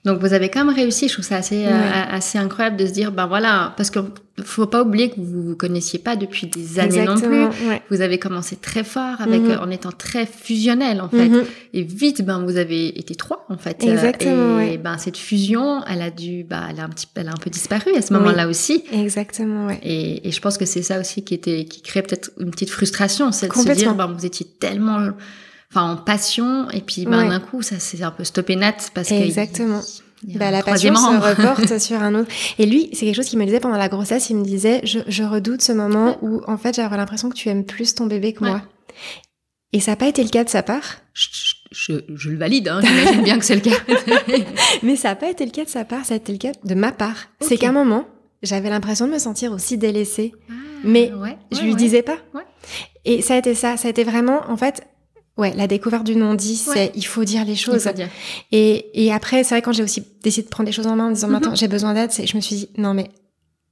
A: donc vous avez quand même réussi, je trouve ça assez, euh, assez incroyable de se dire, ben voilà, parce que faut pas oublier que vous vous connaissiez pas depuis des années non plus. Vous avez commencé très fort avec, mhm. en étant très fusionnel en fait. Mhm. Et vite, ben vous avez été trois en fait.
C: Exactement.
A: Et ben cette fusion, elle a dû, bah elle a un petit, elle a un peu disparu à ce moment-là aussi.
C: Exactement. Ouais.
A: Et, et je pense que c'est ça aussi qui était, qui crée peut-être une petite frustration, c'est de se dire, ben vous étiez tellement enfin en passion et puis ben, d'un coup ça s'est un peu stoppé net parce que
C: exactement. bah, la passion se reporte sur un autre. Et lui c'est quelque chose qu'il me disait pendant la grossesse il me disait je, je redoute ce moment où en fait j'aurais l'impression que tu aimes plus ton bébé que moi. Et ça n'a pas été le cas de sa part?
A: Je, je, le valide, hein, j'imagine bien que c'est le cas.
C: Mais ça n'a pas été le cas de sa part, ça a été le cas de ma part. C'est qu'à un moment, j'avais l'impression de me sentir aussi délaissée. Ah, mais je lui disais pas. Et ça a été ça, ça a été vraiment, en fait, Ouais, la découverte du non-dit, c'est il faut dire les choses. Et, et après, c'est vrai quand j'ai aussi décidé de prendre les choses en main en disant mhm. maintenant j'ai besoin d'aide, je me suis dit non mais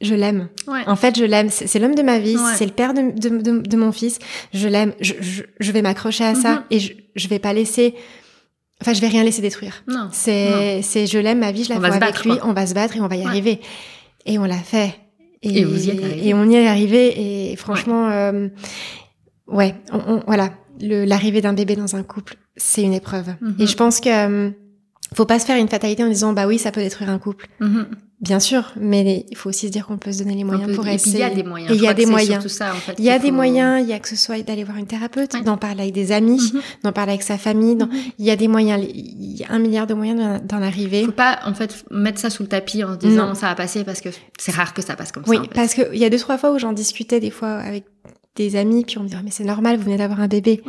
C: je l'aime. En fait, je l'aime. C'est l'homme de ma vie, c'est le père de, de, de, mon fils. Je l'aime. Je, je, vais m'accrocher à ça mhm. et je, je vais pas laisser. Enfin, je vais rien laisser détruire.
A: Non.
C: C'est c'est je l'aime ma vie, je la vois avec lui. On va se battre et on va y arriver. Et on l'a fait.
A: Et, vous y êtes arrivé.
C: Et on y est arrivé. Et franchement, euh, ouais, on, voilà l'arrivée d'un bébé dans un couple, c'est une épreuve. Mhm. Et je pense que euh, faut pas se faire une fatalité en disant bah oui, ça peut détruire un couple. Mhm. Bien sûr, mais il faut aussi se dire qu'on peut se donner les moyens pour essayer.
A: il y a des moyens.
C: il y a des moyens.
A: Ça, en fait,
C: il y a des moyens. Il y a que ce soit d'aller voir une thérapeute, d'en parler avec des amis, mhm. d'en parler avec sa famille. Il y a des moyens. Il y a un milliard de moyens d'en arriver.
A: Faut pas en fait mettre ça sous le tapis en se disant ça va passer parce que c'est rare que ça passe comme
C: ça. Oui,
A: en fait.
C: parce qu'il y a deux trois fois où j'en discutais des fois avec des amis puis on me dit mais c'est normal, vous venez d'avoir un bébé.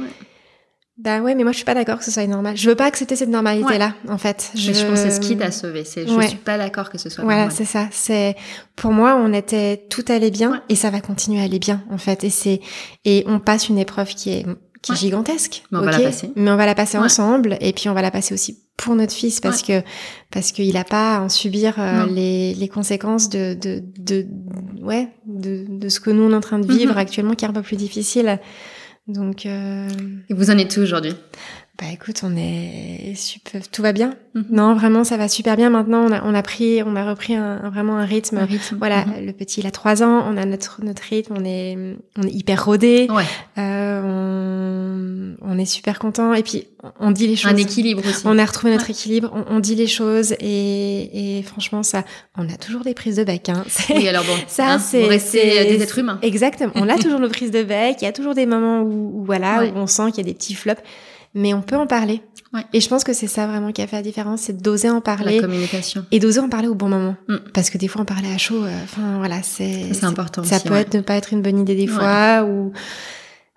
C: Bah ouais, mais moi je suis pas d'accord que ce soit normal. Je veux pas accepter cette normalité là, en fait.
A: Je... je pense que c'est ce qui t'a sauvé. C'est, je suis pas d'accord que ce soit.
C: Voilà, c'est ça. C'est pour moi, on était tout allait bien et ça va continuer à aller bien, en fait. Et c'est et on passe une épreuve qui est qui est gigantesque.
A: Mais on va la passer.
C: Mais on va la passer ensemble et puis on va la passer aussi pour notre fils parce que parce qu'il a pas à en subir euh, les, les conséquences de, de de ouais de de ce que nous on est en train de vivre mhm. actuellement qui est un peu plus difficile. Donc. Euh...
A: Et vous en êtes où aujourd'hui?
C: Bah écoute, on est super, tout va bien. Mhm. Non, vraiment, ça va super bien. Maintenant, on a, on a pris, on a repris un, vraiment un rythme.
A: Un rythme.
C: Voilà, mhm. le petit, il a trois ans. On a notre notre rythme. On est, on est hyper rodé.
A: Ouais.
C: Euh, on, on est super content. Et puis, on dit les choses.
A: Un équilibre aussi.
C: On a retrouvé notre équilibre. On, on, dit les choses et, et franchement, ça, on a toujours des prises de bec. Hein.
A: Oui, alors bon,
C: ça,
A: hein, c'est des êtres humains.
C: Exactement. On a toujours nos prises de bec. Il y a toujours des moments où, où voilà, où on sent qu'il y a des petits flops mais on peut en parler.
A: Ouais.
C: Et je pense que c'est ça vraiment qui a fait la différence, c'est d'oser en parler.
A: La communication.
C: Et d'oser en parler au bon moment. Mm. Parce que des fois, en parler à chaud, euh, enfin voilà, c'est.
A: C'est important.
C: Ça
A: aussi,
C: peut être ne pas être une bonne idée des fois ou.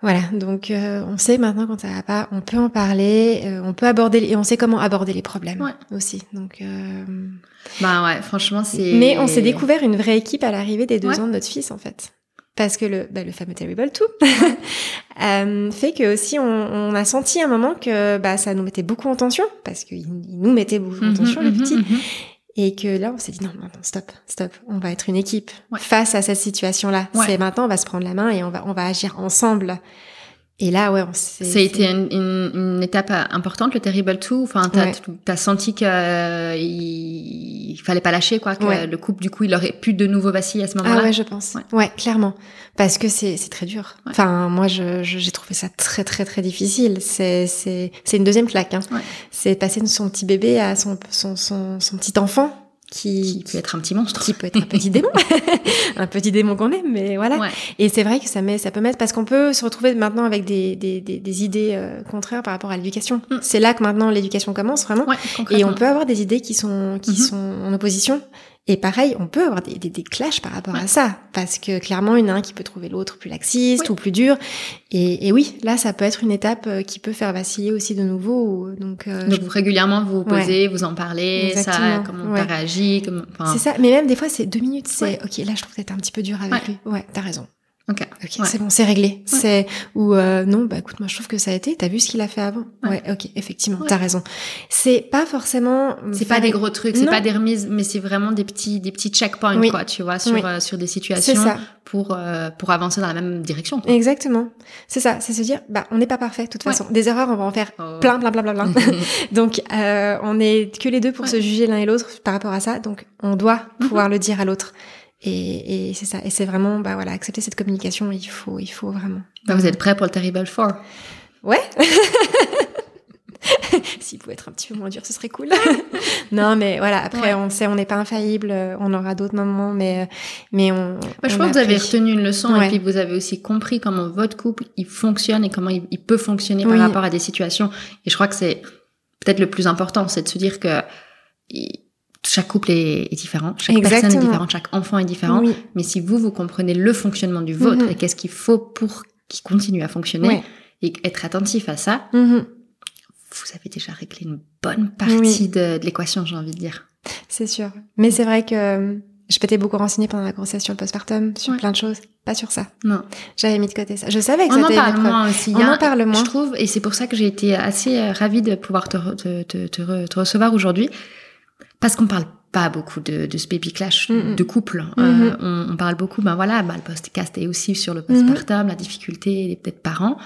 C: Voilà, donc euh, on sait maintenant quand ça va pas, on peut en parler, euh, on peut aborder et on sait comment aborder les problèmes aussi. Donc
A: bah ouais, franchement c'est.
C: Mais on s'est découvert une vraie équipe à l'arrivée des deux ans de notre fils en fait. Parce que le, bah, le fameux Terrible 2 euh, fait que aussi on, on, a senti un moment que bah, ça nous mettait beaucoup en tension, parce qu'il nous mettait beaucoup en mhm, tension, le mhm. Mhm. Et que là, on s'est dit non, non, stop, stop, on va être une équipe face à cette situation-là. C'est maintenant, on va se prendre la main et on va, on va agir ensemble. Et là, ouais, on
A: s'est... Ça a été une, une, une, étape importante, le Terrible 2 Enfin, t'as as senti qu'il euh, il fallait pas lâcher, quoi, que le couple, du coup, il aurait pu de nouveau vaciller à ce moment-là.
C: Ah ouais, je pense. Ouais, clairement. Parce que c'est très dur. Enfin, moi, j'ai je, j'ai trouvé ça très, très, très difficile. C'est une deuxième claque. Hein. C'est passer de son petit bébé à son, son, son, son petit enfant
A: qui, peut être un petit monstre,
C: qui peut être un petit démon, un petit démon qu'on aime, mais voilà. Et c'est vrai que ça met, ça peut mettre parce qu'on peut se retrouver maintenant avec des, des, des, des idées euh, contraires par rapport à l'éducation. Mm. C'est là que maintenant l'éducation commence vraiment, et on peut avoir des idées qui sont qui mm-hmm. sont en opposition et pareil, on peut avoir des, des, des clashs par rapport à ça, parce que clairement, il y en a un qui peut trouver l'autre plus laxiste ou plus dur. Et, et, oui, là, ça peut être une étape euh, qui peut faire vaciller aussi de nouveau. Donc,
A: euh, donc régulièrement, vous vous posez, vous en parlez, ça, comment ouais. t'as réagi.
C: C'est ça, mais même des fois, c'est deux minutes, c'est ok, là, je trouve que t'es un petit peu dur avec lui. Ouais, t'as raison.
A: Ok,
C: ok, c'est bon, c'est réglé. C'est ou euh, non, bah écoute, moi je trouve que ça a été. T'as vu ce qu'il a fait avant? Ouais, ok, effectivement, t'as raison. C'est pas forcément.
A: C'est pas des gros trucs, c'est pas des remises, mais c'est vraiment des petits des petits checkpoints quoi, tu vois, sur euh, sur des situations pour euh, pour avancer dans la même direction. Quoi.
C: Exactement, c'est ça, c'est se dire, bah on n'est pas parfait de toute façon. Des erreurs, on va en faire oh. plein, plein, plein, plein, plein. donc on est que les deux pour se juger l'un et l'autre par rapport à ça. Donc on doit mhm. pouvoir le dire à l'autre. Et, et c'est ça. Et c'est vraiment, bah voilà, accepter cette communication, il faut, il faut vraiment.
A: Bah, vous êtes prêt pour le Terrible Four
C: Ouais. S'il pouvait être un petit peu moins dur, ce serait cool. non, mais voilà. Après, on sait, on n'est pas infaillible. On aura d'autres moments, mais mais on.
A: Bah, je pense que vous avez retenu une leçon et puis vous avez aussi compris comment votre couple il fonctionne et comment il, peut fonctionner par rapport à des situations. Et je crois que c'est peut-être le plus important, c'est de se dire que chaque couple est, différent, chaque personne est différente, chaque enfant est différent. Mais si vous, vous comprenez le fonctionnement du vôtre mhm. et qu'est-ce qu'il faut pour qu'il continue à fonctionner et être attentif à ça, mhm. vous avez déjà réglé une bonne partie de, l'équation, j'ai envie de dire.
C: C'est sûr. Mais c'est vrai que euh, je m'étais beaucoup renseignée pendant la grossesse sur le postpartum, sur plein de choses. Pas sur ça.
A: Non.
C: J'avais mis de côté ça. Je savais que
A: On
C: en
A: parle moins aussi. On en parle moins. Je trouve, et c'est pour ça que j'ai été assez euh, ravie de pouvoir te, te, te, te recevoir aujourd'hui parce qu'on parle pas beaucoup de, de ce baby clash de couple. Euh, mm-hmm. on, parle beaucoup, ben voilà, ben le podcast est aussi sur le postpartum, la difficulté des peut-être parents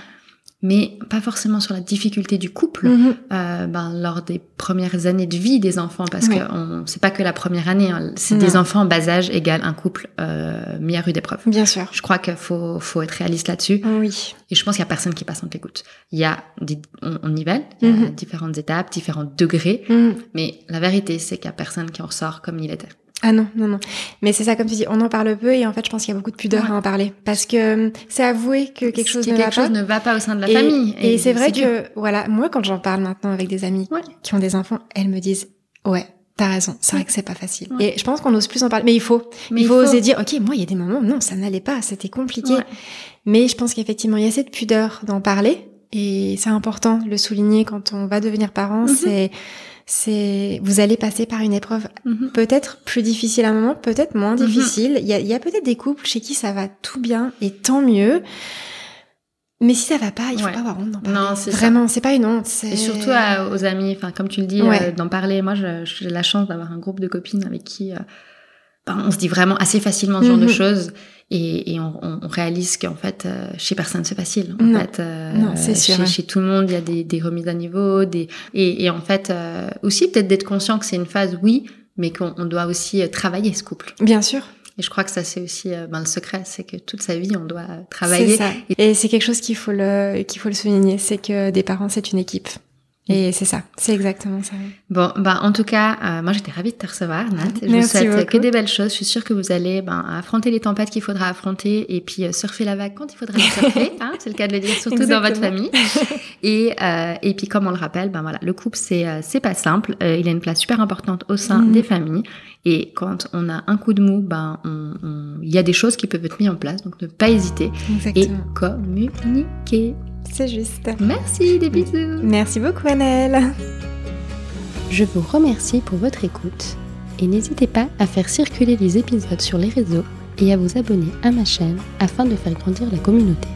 A: mais pas forcément sur la difficulté du couple mhm. euh, ben, lors des premières années de vie des enfants, parce que on c'est pas que la première année, hein, c'est des enfants en bas âge égale un couple euh, mis à rude épreuve.
C: Bien sûr.
A: Je crois qu'il faut, faut être réaliste là-dessus.
C: Oui.
A: Et je pense qu'il y a personne qui passe en écoute. Il y a des, on, on nivelle, il y a mhm. différentes étapes, différents degrés, mhm. mais la vérité, c'est qu'il y a personne qui en ressort comme il était.
C: Ah non, non, non. Mais c'est ça, comme tu dis, on en parle peu et en fait, je pense qu'il y a beaucoup de pudeur à en parler parce que euh, c'est avouer que quelque chose, ne,
A: quelque
C: va
A: chose
C: pas.
A: ne va pas au sein de la famille.
C: Et, c'est vrai que, voilà, moi, quand j'en parle maintenant avec des amis qui ont des enfants, elles me disent, ouais, T'as raison, c'est vrai que c'est pas facile. Et je pense qu'on n'ose plus en parler, mais il faut. Mais il, faut, oser dire, ok, moi il y a des moments, non, ça n'allait pas, c'était compliqué. Mais je pense qu'effectivement il y a cette pudeur d'en parler, et c'est important de le souligner quand on va devenir parent. Mhm. C'est c'est vous allez passer par une épreuve mhm. peut-être plus difficile à un moment, peut-être moins mhm. difficile. Il y a, y a peut-être des couples chez qui ça va tout bien et tant mieux. Mais si ça va pas, il faut pas avoir honte d'en parler. Non, c'est vraiment, c'est pas une honte.
A: Et surtout aux amis, enfin comme tu le dis, euh, d'en parler. Moi, j'ai la chance d'avoir un groupe de copines avec qui euh, on se dit vraiment assez facilement ce genre de mhm. choses et, et on, on, réalise qu'en fait euh, chez personne c'est facile en
C: non.
A: fait euh,
C: non, c'est sûr,
A: chez, chez, tout le monde il y a des, des remises à niveau des et, et en fait euh, aussi peut-être d'être conscient que c'est une phase oui mais qu'on doit aussi euh, travailler ce couple
C: bien sûr
A: et je crois que ça c'est aussi ben, le secret c'est que toute sa vie on doit travailler
C: ça. et c'est quelque chose qu'il faut le qu'il faut le souligner c'est que des parents c'est une équipe et c'est ça, c'est exactement ça.
A: Bon, bah en tout cas, euh, moi j'étais ravie de te recevoir, Nat. Je vous souhaite que des belles choses. Je suis sûre que vous allez ben, affronter les tempêtes qu'il faudra affronter et puis euh, surfer la vague quand il faudra surfer. hein, c'est le cas de le dire, surtout dans votre famille. Et euh, et puis comme on le rappelle, ben voilà, le couple c'est c'est pas simple. il a une place super importante au sein mm. des familles. Et quand on a un coup de mou, ben il y a des choses qui peuvent être mises en place. Donc ne pas hésiter
C: et
A: communiquer.
C: C'est juste.
A: Merci, des bisous.
C: Merci beaucoup, Annelle.
A: Je vous remercie pour votre écoute et n'hésitez pas à faire circuler les épisodes sur les réseaux
B: et à vous abonner à ma chaîne afin de faire grandir la communauté.